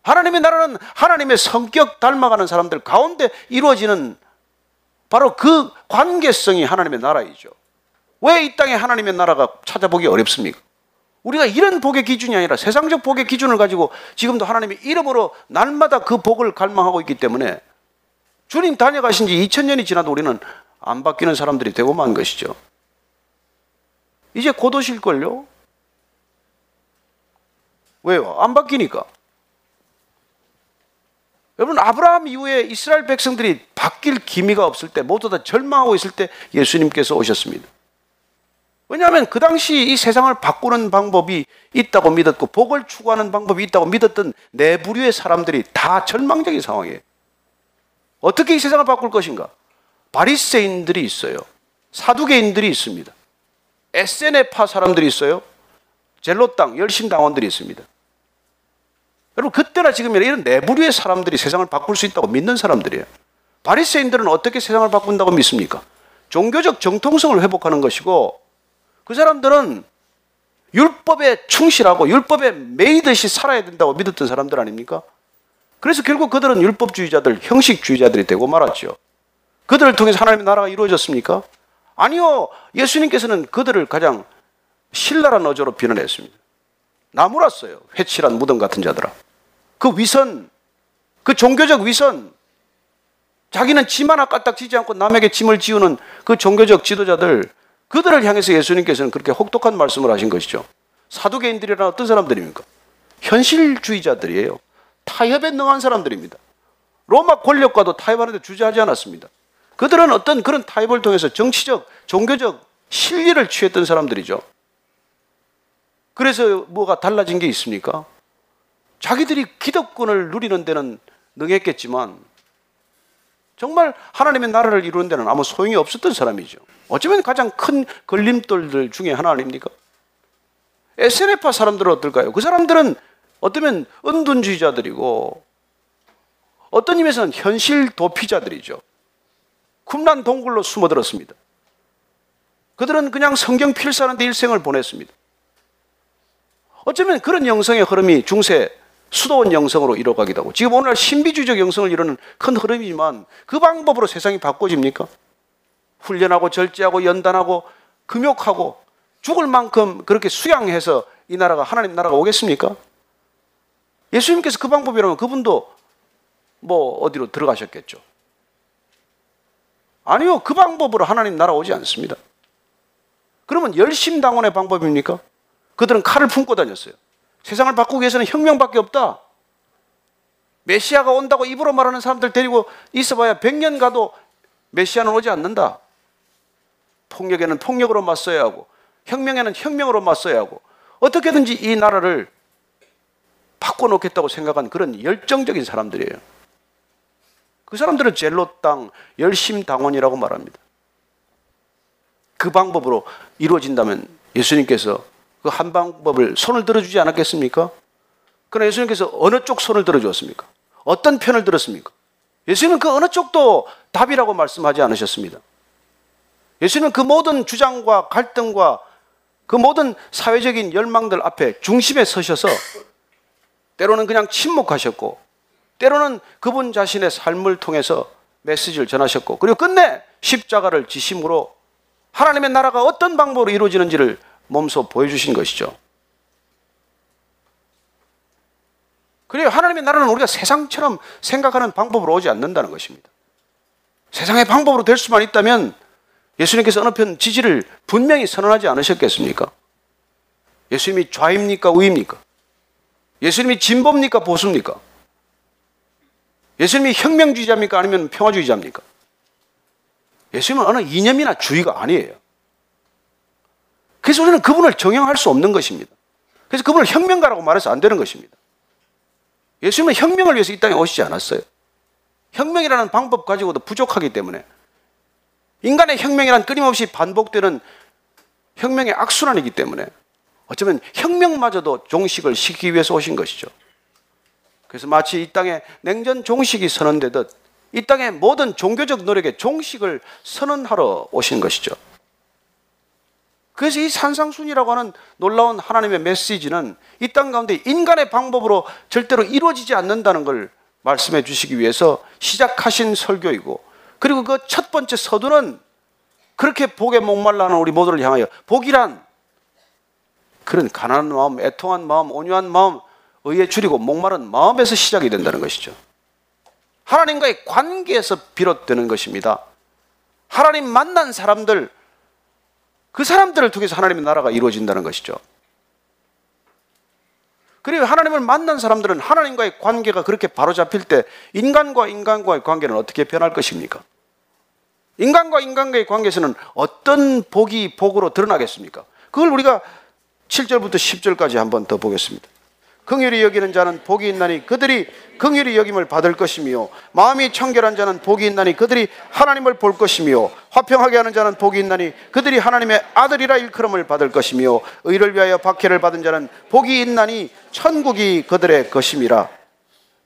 하나님의 나라는 하나님의 성격 닮아가는 사람들 가운데 이루어지는 바로 그 관계성이 하나님의 나라이죠. 왜 이 땅에 하나님의 나라가 찾아보기 어렵습니까? 우리가 이런 복의 기준이 아니라 세상적 복의 기준을 가지고 지금도 하나님의 이름으로 날마다 그 복을 갈망하고 있기 때문에 주님 다녀가신 지 2000년이 지나도 우리는 안 바뀌는 사람들이 되고 만 것이죠. 이제 곧 오실걸요? 왜요? 안 바뀌니까. 여러분 아브라함 이후에 이스라엘 백성들이 바뀔 기미가 없을 때 모두 다 절망하고 있을 때 예수님께서 오셨습니다. 왜냐하면 그 당시 이 세상을 바꾸는 방법이 있다고 믿었고 복을 추구하는 방법이 있다고 믿었던 내 부류의 사람들이 다 절망적인 상황이에요. 어떻게 이 세상을 바꿀 것인가? 바리새인들이 있어요. 사두개인들이 있습니다. 에세네파 사람들이 있어요. 젤로땅 열심당원들이 있습니다. 여러분 그때나 지금이나 이런 내부류의 사람들이 세상을 바꿀 수 있다고 믿는 사람들이에요. 바리새인들은 어떻게 세상을 바꾼다고 믿습니까? 종교적 정통성을 회복하는 것이고 그 사람들은 율법에 충실하고 율법에 매이듯이 살아야 된다고 믿었던 사람들 아닙니까? 그래서 결국 그들은 율법주의자들, 형식주의자들이 되고 말았죠. 그들을 통해서 하나님의 나라가 이루어졌습니까? 아니요. 예수님께서는 그들을 가장 신랄한 어조로 비난했습니다. 나무랐어요. 회칠한 무덤 같은 자들아. 그 위선, 그 종교적 위선, 자기는 짐 하나 까딱 지지 않고 남에게 짐을 지우는 그 종교적 지도자들, 그들을 향해서 예수님께서는 그렇게 혹독한 말씀을 하신 것이죠. 사두개인들이란 어떤 사람들입니까? 현실주의자들이에요. 타협에 능한 사람들입니다. 로마 권력과도 타협하는데 주저하지 않았습니다. 그들은 어떤 그런 타협을 통해서 정치적, 종교적 실리를 취했던 사람들이죠. 그래서 뭐가 달라진 게 있습니까? 자기들이 기득권을 누리는 데는 능했겠지만 정말 하나님의 나라를 이루는 데는 아무 소용이 없었던 사람이죠. 어쩌면 가장 큰 걸림돌들 중에 하나 아닙니까? SNF파 사람들은 어떨까요? 그 사람들은 어쩌면 은둔주의자들이고 어떤 의미에서는 현실 도피자들이죠. 쿰란 동굴로 숨어들었습니다. 그들은 그냥 성경 필사하는 데 일생을 보냈습니다. 어쩌면 그런 영성의 흐름이 중세 수도원 영성으로 이뤄가기도 하고 지금 오늘날 신비주의적 영성을 이루는 큰 흐름이지만 그 방법으로 세상이 바꿔집니까? 훈련하고 절제하고 연단하고 금욕하고 죽을 만큼 그렇게 수양해서 이 나라가 하나님 나라가 오겠습니까? 예수님께서 그 방법이라면 그분도 뭐 어디로 들어가셨겠죠. 아니요. 그 방법으로 하나님 나라 오지 않습니다. 그러면 열심당원의 방법입니까? 그들은 칼을 품고 다녔어요. 세상을 바꾸기 위해서는 혁명밖에 없다. 메시아가 온다고 입으로 말하는 사람들 데리고 있어봐야 100년 가도 메시아는 오지 않는다. 폭력에는 폭력으로 맞서야 하고 혁명에는 혁명으로 맞서야 하고 어떻게든지 이 나라를 바꿔놓겠다고 생각한 그런 열정적인 사람들이에요. 그 사람들은 젤로땅 열심당원이라고 말합니다. 그 방법으로 이루어진다면 예수님께서 그 한 방법을 손을 들어주지 않았겠습니까? 그러나 예수님께서 어느 쪽 손을 들어주었습니까? 어떤 편을 들었습니까? 예수님은 그 어느 쪽도 답이라고 말씀하지 않으셨습니다. 예수님은 그 모든 주장과 갈등과 그 모든 사회적인 열망들 앞에 중심에 서셔서 때로는 그냥 침묵하셨고 때로는 그분 자신의 삶을 통해서 메시지를 전하셨고 그리고 끝내 십자가를 지심으로 하나님의 나라가 어떤 방법으로 이루어지는지를 몸소 보여주신 것이죠. 그래요. 하나님의 나라는 우리가 세상처럼 생각하는 방법으로 오지 않는다는 것입니다. 세상의 방법으로 될 수만 있다면 예수님께서 어느 편 지지를 분명히 선언하지 않으셨겠습니까? 예수님이 좌입니까? 우입니까? 예수님이 진보입니까? 보수입니까? 예수님이 혁명주의자입니까? 아니면 평화주의자입니까? 예수님은 어느 이념이나 주의가 아니에요. 그래서 우리는 그분을 정형할 수 없는 것입니다. 그래서 그분을 혁명가라고 말해서 안 되는 것입니다. 예수님은 혁명을 위해서 이 땅에 오시지 않았어요. 혁명이라는 방법 가지고도 부족하기 때문에 인간의 혁명이란 끊임없이 반복되는 혁명의 악순환이기 때문에 어쩌면 혁명마저도 종식을 시키기 위해서 오신 것이죠. 그래서 마치 이 땅에 냉전 종식이 선언되듯 이 땅의 모든 종교적 노력에 종식을 선언하러 오신 것이죠. 그래서 이 산상순이라고 하는 놀라운 하나님의 메시지는 이 땅 가운데 인간의 방법으로 절대로 이루어지지 않는다는 걸 말씀해 주시기 위해서 시작하신 설교이고 그리고 그 첫 번째 서두는 그렇게 복에 목말라 하는 우리 모두를 향하여 복이란 그런 가난한 마음, 애통한 마음, 온유한 마음, 의에 줄이고 목마른 마음에서 시작이 된다는 것이죠. 하나님과의 관계에서 비롯되는 것입니다. 하나님 만난 사람들, 그 사람들을 통해서 하나님의 나라가 이루어진다는 것이죠. 그리고 하나님을 만난 사람들은 하나님과의 관계가 그렇게 바로잡힐 때 인간과 인간과의 관계는 어떻게 변할 것입니까? 인간과 인간과의 관계에서는 어떤 복이 복으로 드러나겠습니까? 그걸 우리가 7절부터 10절까지 한번 더 보겠습니다. 긍휼히 여기는 자는 복이 있나니 그들이 긍휼히 여김을 받을 것이며 마음이 청결한 자는 복이 있나니 그들이 하나님을 볼 것이며 화평하게 하는 자는 복이 있나니 그들이 하나님의 아들이라 일컬음을 받을 것이며 의를 위하여 박해를 받은 자는 복이 있나니 천국이 그들의 것임이라.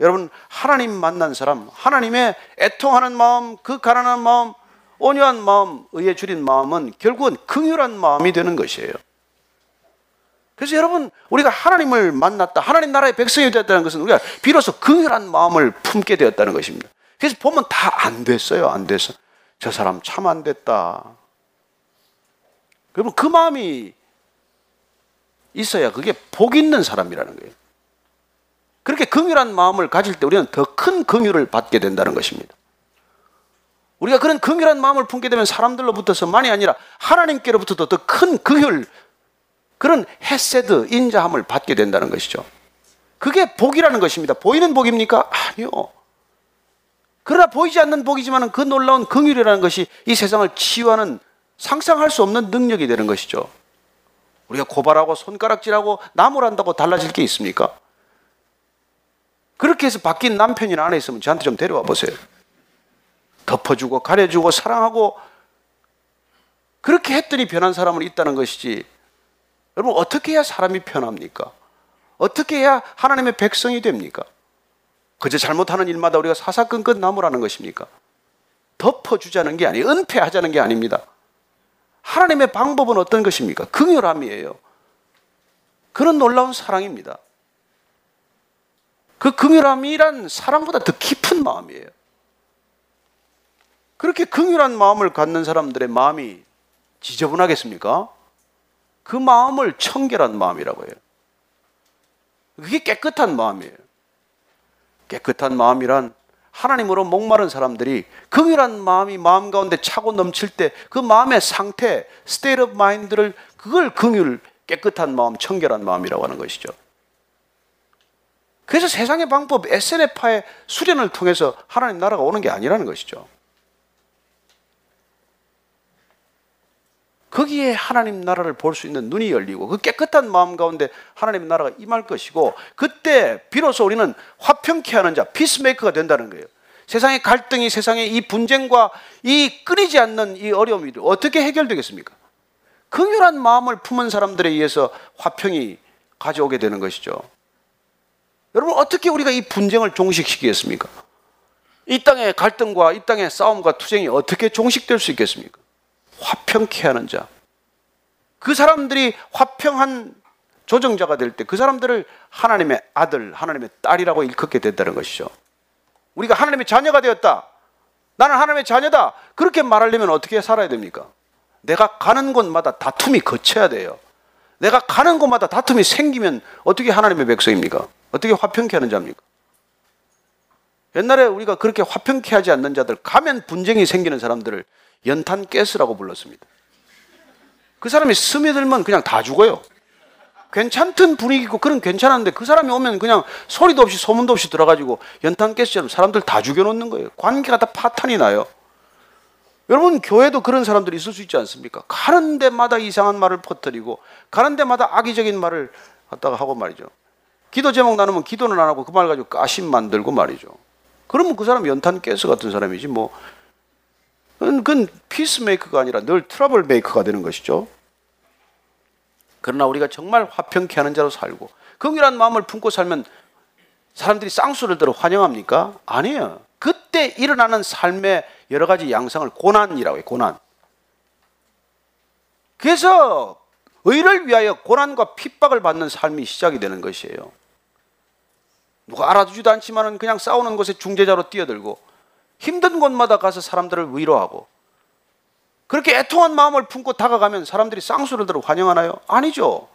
여러분 하나님 만난 사람 하나님의 애통하는 마음 그 가난한 마음 온유한 마음 의에 줄인 마음은 결국은 긍휼한 마음이 되는 것이에요 그래서 여러분 우리가 하나님을 만났다 하나님 나라의 백성이 되었다는 것은 우리가 비로소 긍휼한 마음을 품게 되었다는 것입니다. 그래서 보면 다 안 됐어요 안 됐어 저 사람 참 안 됐다. 그러면 그 마음이 있어야 그게 복 있는 사람이라는 거예요. 그렇게 긍휼한 마음을 가질 때 우리는 더 큰 긍휼을 받게 된다는 것입니다. 우리가 그런 긍휼한 마음을 품게 되면 사람들로부터서만이 아니라 하나님께로부터도 더 큰 긍휼 그런 헤세드 인자함을 받게 된다는 것이죠. 그게 복이라는 것입니다. 보이는 복입니까? 아니요. 그러나 보이지 않는 복이지만 그 놀라운 긍휼이라는 것이 이 세상을 치유하는 상상할 수 없는 능력이 되는 것이죠. 우리가 고발하고 손가락질하고 나무란다고 달라질 게 있습니까? 그렇게 해서 바뀐 남편이나 아내 있으면 저한테 좀 데려와 보세요. 덮어주고 가려주고 사랑하고 그렇게 했더니 변한 사람은 있다는 것이지. 여러분 어떻게 해야 사람이 변합니까? 어떻게 해야 하나님의 백성이 됩니까? 그저 잘못하는 일마다 우리가 사사건건 나무라는 것입니까? 덮어주자는 게 아니에요. 은폐하자는 게 아닙니다. 하나님의 방법은 어떤 것입니까? 긍휼함이에요. 그런 놀라운 사랑입니다. 그 긍휼함이란 사랑보다 더 깊은 마음이에요. 그렇게 긍휼한 마음을 갖는 사람들의 마음이 지저분하겠습니까? 그 마음을 청결한 마음이라고 해요. 그게 깨끗한 마음이에요. 깨끗한 마음이란 하나님으로 목마른 사람들이 긍휼한 마음이 마음 가운데 차고 넘칠 때 그 마음의 상태, state of mind를 그걸 긍휼, 깨끗한 마음, 청결한 마음이라고 하는 것이죠. 그래서 세상의 방법, SNF파의 수련을 통해서 하나님 나라가 오는 게 아니라는 것이죠. 거기에 하나님 나라를 볼 수 있는 눈이 열리고 그 깨끗한 마음 가운데 하나님의 나라가 임할 것이고 그때 비로소 우리는 화평케 하는 자, 피스메이커가 된다는 거예요. 세상의 갈등이 세상의 이 분쟁과 이 끊이지 않는 이 어려움이 어떻게 해결되겠습니까? 긍휼한 마음을 품은 사람들에 의해서 화평이 가져오게 되는 것이죠. 여러분 어떻게 우리가 이 분쟁을 종식시키겠습니까? 이 땅의 갈등과 이 땅의 싸움과 투쟁이 어떻게 종식될 수 있겠습니까? 화평케 하는 자. 그 사람들이 화평한 조정자가 될 때 그 사람들을 하나님의 아들, 하나님의 딸이라고 일컫게 된다는 것이죠. 우리가 하나님의 자녀가 되었다. 나는 하나님의 자녀다. 그렇게 말하려면 어떻게 살아야 됩니까? 내가 가는 곳마다 다툼이 거쳐야 돼요. 내가 가는 곳마다 다툼이 생기면 어떻게 하나님의 백성입니까? 어떻게 화평케 하는 자입니까? 옛날에 우리가 그렇게 화평케 하지 않는 자들, 가면 분쟁이 생기는 사람들을 연탄 가스라고 불렀습니다. 그 사람이 스며들면 그냥 다 죽어요. 괜찮던 분위기고 그런 괜찮았는데 그 사람이 오면 그냥 소리도 없이 소문도 없이 들어가지고 연탄 가스처럼 사람들 다 죽여놓는 거예요. 관계가 다 파탄이 나요. 여러분 교회도 그런 사람들이 있을 수 있지 않습니까? 가는 데마다 이상한 말을 퍼뜨리고 가는 데마다 악의적인 말을 갖다가 하고 말이죠. 기도 제목 나누면 기도는 안 하고 그 말 가지고 가십 만들고 말이죠. 그러면 그 사람 연탄 가스 같은 사람이지 뭐 그건 peacemaker가 아니라 늘 troublemaker가 되는 것이죠. 그러나 우리가 정말 화평케 하는 자로 살고 긍휼한 마음을 품고 살면 사람들이 쌍수를 들어 환영합니까? 아니에요. 그때 일어나는 삶의 여러 가지 양상을 고난이라고 해요. 고난. 그래서 의를 위하여 고난과 핍박을 받는 삶이 시작이 되는 것이에요. 누가 알아주지도 않지만은 그냥 싸우는 곳에 중재자로 뛰어들고 힘든 곳마다 가서 사람들을 위로하고 그렇게 애통한 마음을 품고 다가가면 사람들이 쌍수를 들어 환영하나요? 아니죠.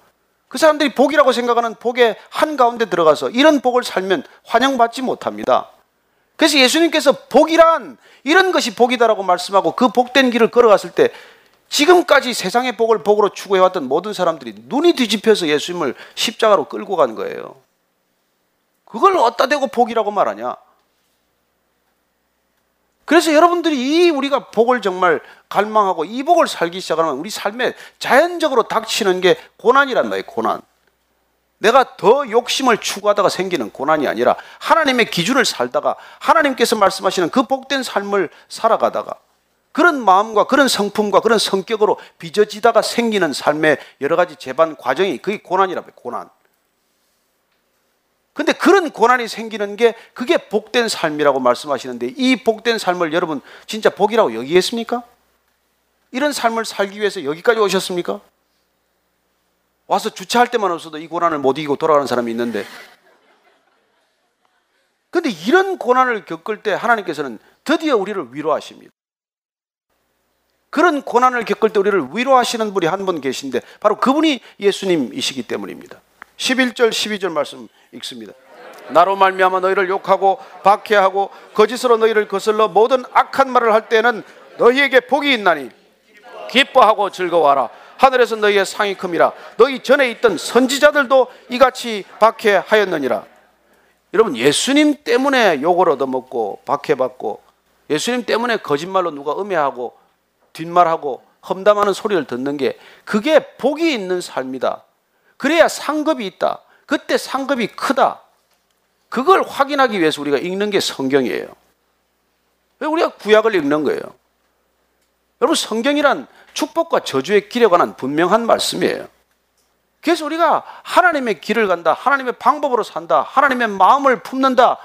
그 사람들이 복이라고 생각하는 복의 한가운데 들어가서 이런 복을 살면 환영받지 못합니다. 그래서 예수님께서 복이란 이런 것이 복이다라고 말씀하고 그 복된 길을 걸어갔을 때 지금까지 세상의 복을 복으로 추구해왔던 모든 사람들이 눈이 뒤집혀서 예수님을 십자가로 끌고 간 거예요. 그걸 어디다 대고 복이라고 말하냐? 그래서 여러분들이 이 우리가 복을 정말 갈망하고 이 복을 살기 시작하면 우리 삶에 자연적으로 닥치는 게 고난이란 말이에요, 고난. 내가 더 욕심을 추구하다가 생기는 고난이 아니라 하나님의 기준을 살다가 하나님께서 말씀하시는 그 복된 삶을 살아가다가 그런 마음과 그런 성품과 그런 성격으로 빚어지다가 생기는 삶의 여러 가지 재반 과정이 그게 고난이라고 해요, 고난. 그런 고난이 생기는 게 그게 복된 삶이라고 말씀하시는데 이 복된 삶을 여러분 진짜 복이라고 여기겠습니까? 이런 삶을 살기 위해서 여기까지 오셨습니까? 와서 주차할 때만 없어도 이 고난을 못 이기고 돌아가는 사람이 있는데 근데 이런 고난을 겪을 때 하나님께서는 드디어 우리를 위로하십니다. 그런 고난을 겪을 때 우리를 위로하시는 분이 한 분 계신데 바로 그분이 예수님이시기 때문입니다. 11절 12절 말씀 읽습니다. 나로 말미암아 너희를 욕하고 박해하고 거짓으로 너희를 거슬러 모든 악한 말을 할 때는 너희에게 복이 있나니 기뻐하고 즐거워하라. 하늘에서 너희의 상이 큼이라. 너희 전에 있던 선지자들도 이같이 박해하였느니라. 여러분 예수님 때문에 욕을 얻어먹고 박해받고 예수님 때문에 거짓말로 누가 음해하고 뒷말하고 험담하는 소리를 듣는 게 그게 복이 있는 삶이다. 그래야 상급이 있다. 그때 상급이 크다. 그걸 확인하기 위해서 우리가 읽는 게 성경이에요. 왜 우리가 구약을 읽는 거예요? 여러분 성경이란 축복과 저주의 길에 관한 분명한 말씀이에요. 그래서 우리가 하나님의 길을 간다. 하나님의 방법으로 산다. 하나님의 마음을 품는다.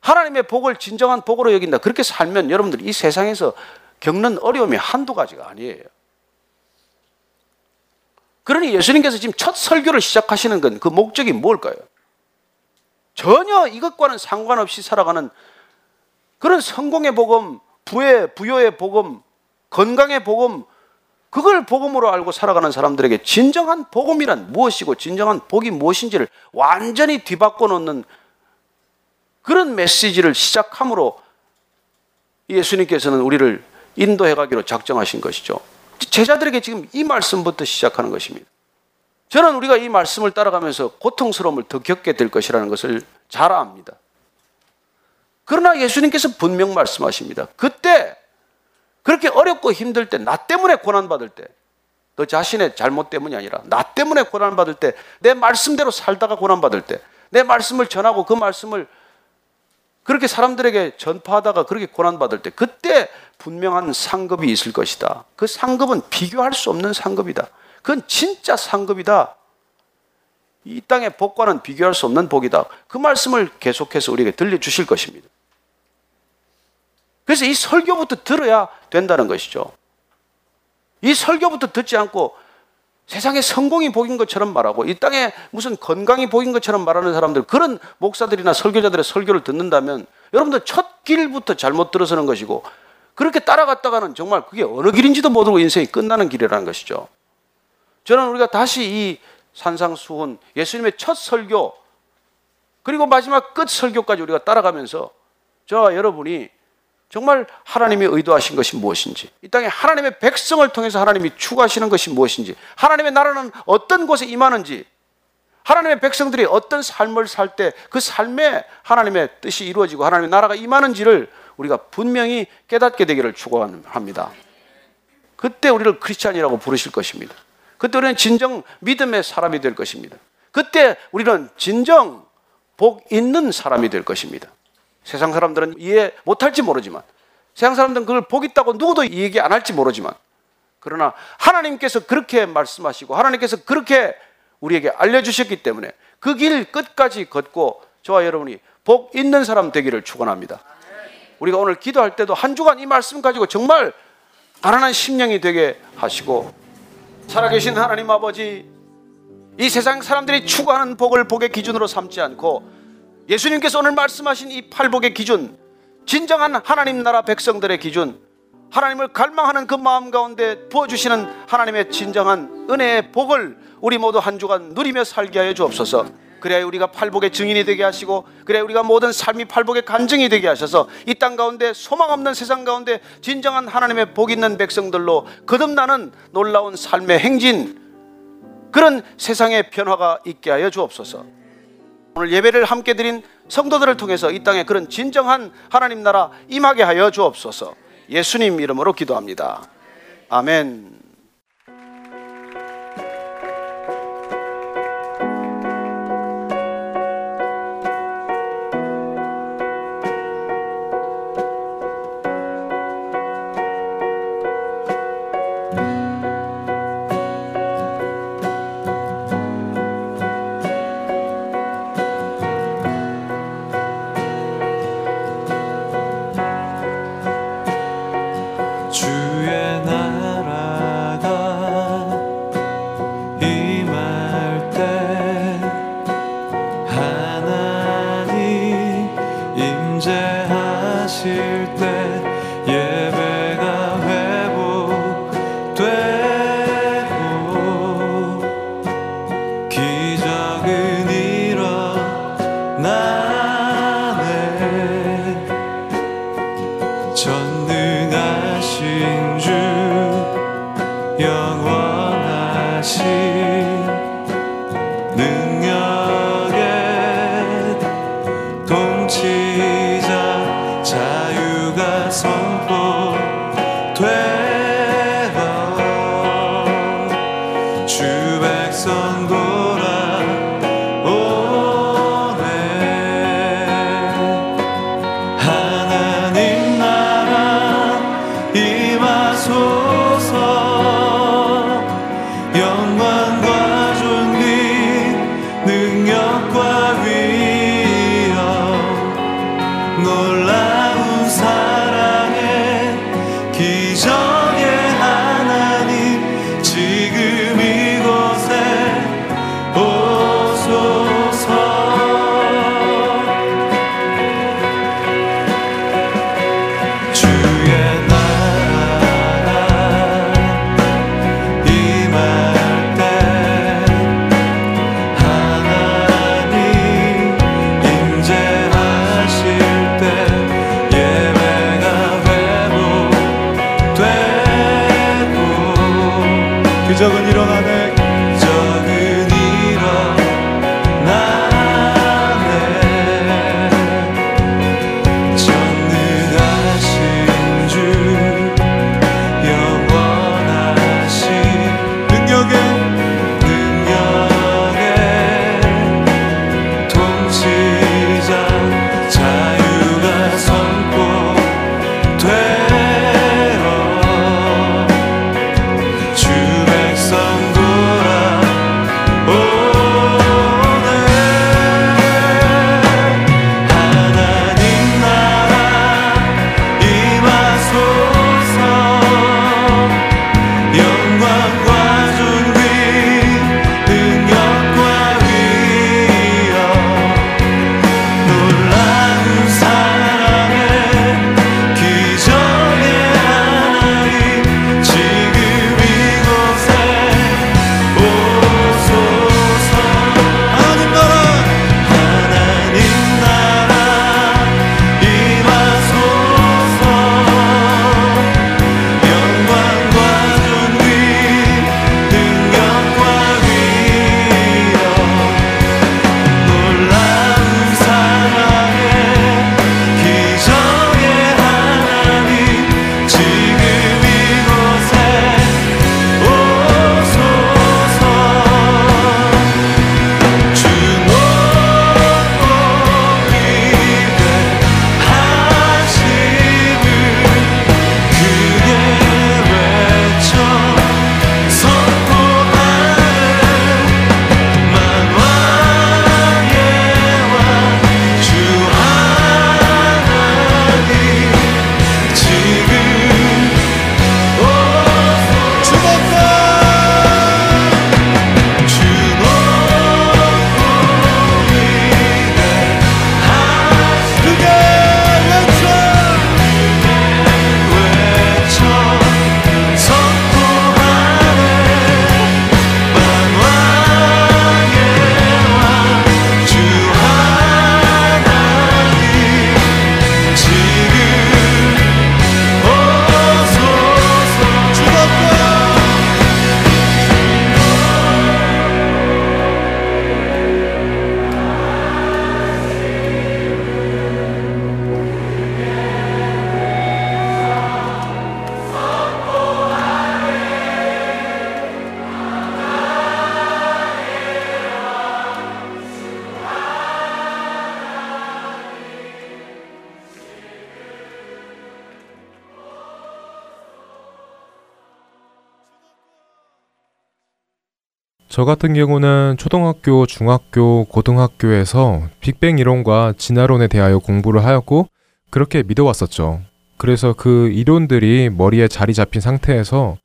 하나님의 복을 진정한 복으로 여긴다. 그렇게 살면 여러분들 이 세상에서 겪는 어려움이 한두 가지가 아니에요. 그러니 예수님께서 지금 첫 설교를 시작하시는 건 그 목적이 뭘까요? 전혀 이것과는 상관없이 살아가는 그런 성공의 복음, 부의 부여의 복음, 건강의 복음, 그걸 복음으로 알고 살아가는 사람들에게 진정한 복음이란 무엇이고 진정한 복이 무엇인지를 완전히 뒤바꿔 놓는 그런 메시지를 시작함으로 예수님께서는 우리를 인도해 가기로 작정하신 것이죠. 제자들에게 지금 이 말씀부터 시작하는 것입니다. 저는 우리가 이 말씀을 따라가면서 고통스러움을 더 겪게 될 것이라는 것을 잘 압니다. 그러나 예수님께서 분명 말씀하십니다. 그때 그렇게 어렵고 힘들 때, 나 때문에 고난받을 때, 너 자신의 잘못 때문이 아니라 나 때문에 고난받을 때, 내 말씀대로 살다가 고난받을 때, 내 말씀을 전하고 그 말씀을 그렇게 사람들에게 전파하다가 그렇게 고난받을 때, 그때 분명한 상급이 있을 것이다. 그 상급은 비교할 수 없는 상급이다. 그건 진짜 상급이다. 이 땅의 복과는 비교할 수 없는 복이다. 그 말씀을 계속해서 우리에게 들려주실 것입니다. 그래서 이 설교부터 들어야 된다는 것이죠. 이 설교부터 듣지 않고 세상에 성공이 복인 것처럼 말하고 이 땅에 무슨 건강이 복인 것처럼 말하는 사람들 그런 목사들이나 설교자들의 설교를 듣는다면 여러분들 첫 길부터 잘못 들어서는 것이고 그렇게 따라갔다가는 정말 그게 어느 길인지도 모르고 인생이 끝나는 길이라는 것이죠. 저는 우리가 다시 이 산상수훈 예수님의 첫 설교 그리고 마지막 끝 설교까지 우리가 따라가면서 저와 여러분이 정말 하나님이 의도하신 것이 무엇인지, 이 땅에 하나님의 백성을 통해서 하나님이 추구하시는 것이 무엇인지, 하나님의 나라는 어떤 곳에 임하는지, 하나님의 백성들이 어떤 삶을 살 때 그 삶에 하나님의 뜻이 이루어지고 하나님의 나라가 임하는지를 우리가 분명히 깨닫게 되기를 축원합니다. 그때 우리를 크리스찬이라고 부르실 것입니다. 그때 우리는 진정 믿음의 사람이 될 것입니다. 그때 우리는 진정 복 있는 사람이 될 것입니다. 세상 사람들은 이해 못할지 모르지만 세상 사람들은 그걸 복 있다고 누구도 얘기 안 할지 모르지만 그러나 하나님께서 그렇게 말씀하시고 하나님께서 그렇게 우리에게 알려주셨기 때문에 그 길 끝까지 걷고 저와 여러분이 복 있는 사람 되기를 축원합니다. 우리가 오늘 기도할 때도 한 주간 이 말씀 가지고 정말 가난한 심령이 되게 하시고 살아계신 하나님 아버지 이 세상 사람들이 추구하는 복을 복의 기준으로 삼지 않고 예수님께서 오늘 말씀하신 이 팔복의 기준, 진정한 하나님 나라 백성들의 기준, 하나님을 갈망하는 그 마음 가운데 부어주시는 하나님의 진정한 은혜의 복을 우리 모두 한 주간 누리며 살게 하여 주옵소서. 그래야 우리가 팔복의 증인이 되게 하시고 그래야 우리가 모든 삶이 팔복의 간증이 되게 하셔서 이 땅 가운데 소망 없는 세상 가운데 진정한 하나님의 복 있는 백성들로 거듭나는 놀라운 삶의 행진 그런 세상의 변화가 있게 하여 주옵소서. 오늘 예배를 함께 드린 성도들을 통해서 이 땅에 그런 진정한 하나님 나라 임하게 하여 주옵소서. 예수님 이름으로 기도합니다. 아멘. 저 같은 경우는 초등학교, 중학교, 고등학교에서 빅뱅 이론과 진화론에 대하여 공부를 하였고 그렇게 믿어왔었죠. 그래서 그 이론들이 머리에 자리 잡힌 상태에서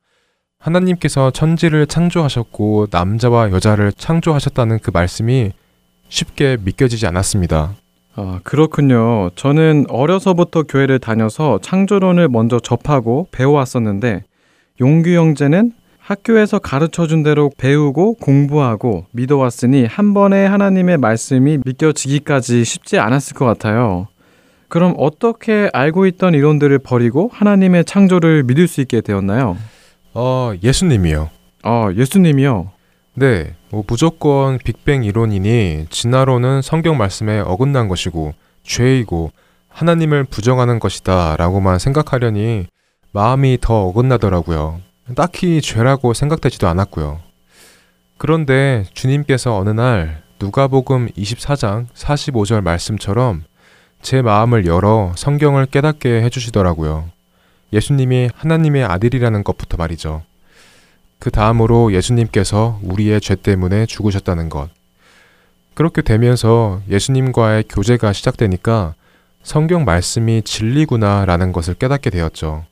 하나님께서 천지를 창조하셨고 남자와 여자를 창조하셨다는 그 말씀이 쉽게 믿겨지지 않았습니다. 아, 그렇군요. 저는 어려서부터 교회를 다녀서 창조론을 먼저 접하고 배워왔었는데 용규 형제는 학교에서 가르쳐 준 대로 배우고 공부하고 믿어왔으니 한 번에 하나님의 말씀이 믿겨지기까지 쉽지 않았을 것 같아요. 그럼 어떻게 알고 있던 이론들을 버리고 하나님의 창조를 믿을 수 있게 되었나요? 어, 예수님이요. 아, 예수님이요. 네, 뭐 무조건 빅뱅 이론이니 진화론은 성경 말씀에 어긋난 것이고 죄이고 하나님을 부정하는 것이다 라고만 생각하려니 마음이 더 어긋나더라고요. 딱히 죄라고 생각되지도 않았고요. 그런데 주님께서 어느 날 누가복음 24장 45절 말씀처럼 제 마음을 열어 성경을 깨닫게 해주시더라고요. 예수님이 하나님의 아들이라는 것부터 말이죠. 그 다음으로 예수님께서 우리의 죄 때문에 죽으셨다는 것. 그렇게 되면서 예수님과의 교제가 시작되니까 성경 말씀이 진리구나 라는 것을 깨닫게 되었죠.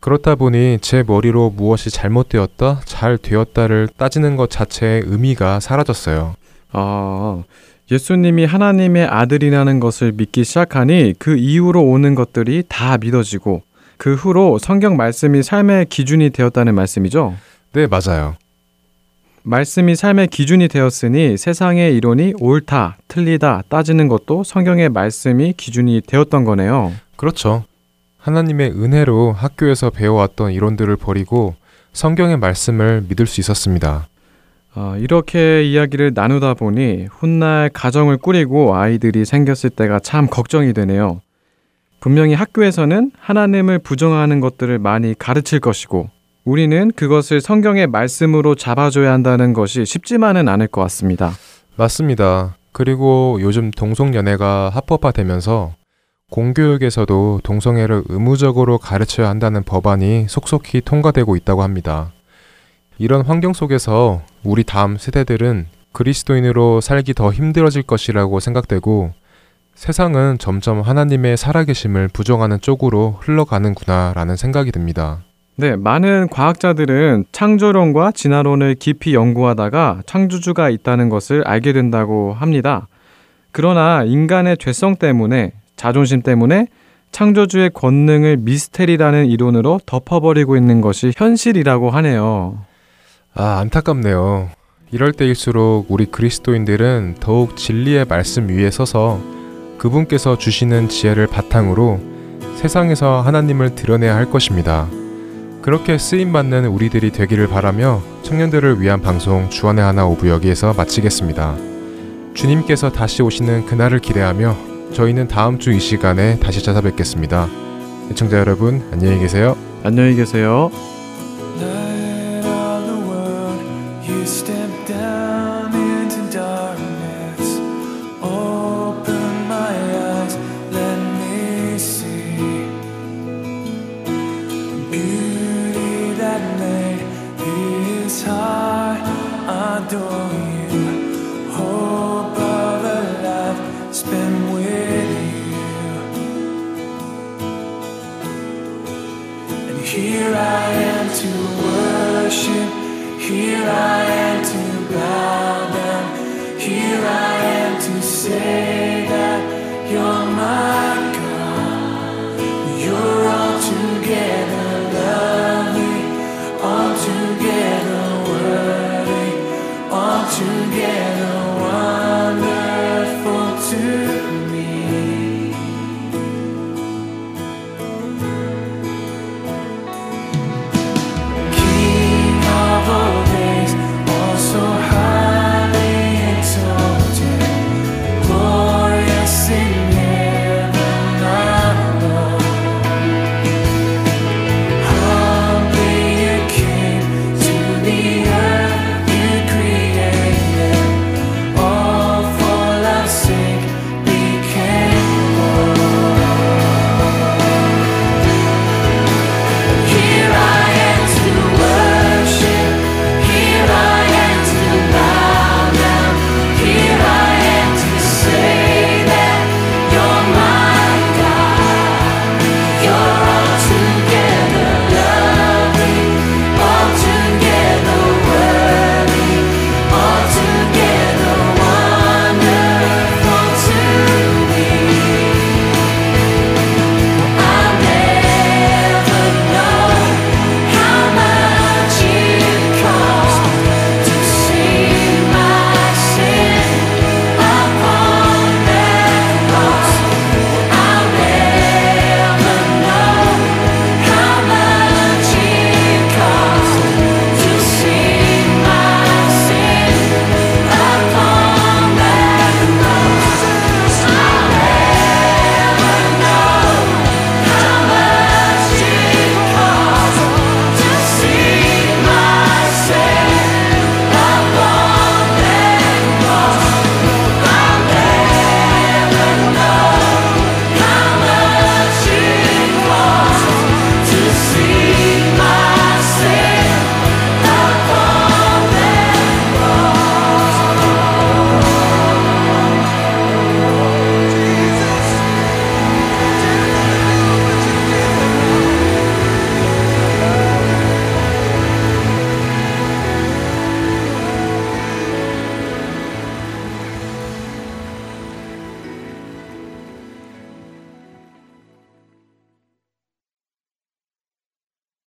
그렇다 보니 제 머리로 무엇이 잘못되었다, 잘 되었다를 따지는 것 자체의 의미가 사라졌어요. 아, 예수님이 하나님의 아들이라는 것을 믿기 시작하니 그 이후로 오는 것들이 다 믿어지고 그 후로 성경 말씀이 삶의 기준이 되었다는 말씀이죠. 네, 맞아요. 말씀이 삶의 기준이 되었으니 세상의 이론이 옳다, 틀리다 따지는 것도 성경의 말씀이 기준이 되었던 거네요. 그렇죠. 하나님의 은혜로 학교에서 배워왔던 이론들을 버리고 성경의 말씀을 믿을 수 있었습니다. 아, 이렇게 이야기를 나누다 보니 훗날 가정을 꾸리고 아이들이 생겼을 때가 참 걱정이 되네요. 분명히 학교에서는 하나님을 부정하는 것들을 많이 가르칠 것이고 우리는 그것을 성경의 말씀으로 잡아줘야 한다는 것이 쉽지만은 않을 것 같습니다. 맞습니다. 그리고 요즘 동성연애가 합법화되면서 공교육에서도 동성애를 의무적으로 가르쳐야 한다는 법안이 속속히 통과되고 있다고 합니다. 이런 환경 속에서 우리 다음 세대들은 그리스도인으로 살기 더 힘들어질 것이라고 생각되고 세상은 점점 하나님의 살아계심을 부정하는 쪽으로 흘러가는구나라는 생각이 듭니다. 네, 많은 과학자들은 창조론과 진화론을 깊이 연구하다가 창조주가 있다는 것을 알게 된다고 합니다. 그러나 인간의 죄성 때문에 자존심 때문에 창조주의 권능을 미스테리라는 이론으로 덮어버리고 있는 것이 현실이라고 하네요. 아, 안타깝네요. 이럴 때일수록 우리 그리스도인들은 더욱 진리의 말씀 위에 서서 그분께서 주시는 지혜를 바탕으로 세상에서 하나님을 드러내야 할 것입니다. 그렇게 쓰임받는 우리들이 되기를 바라며 청년들을 위한 방송 주안의 하나 오부 여기에서 마치겠습니다. 주님께서 다시 오시는 그날을 기대하며 저희는 다음 주 이 시간에 다시 찾아뵙겠습니다. 애청자 여러분, 안녕히 계세요. 안녕히 계세요. Here I am to worship, here I am to bow down, here I am to say.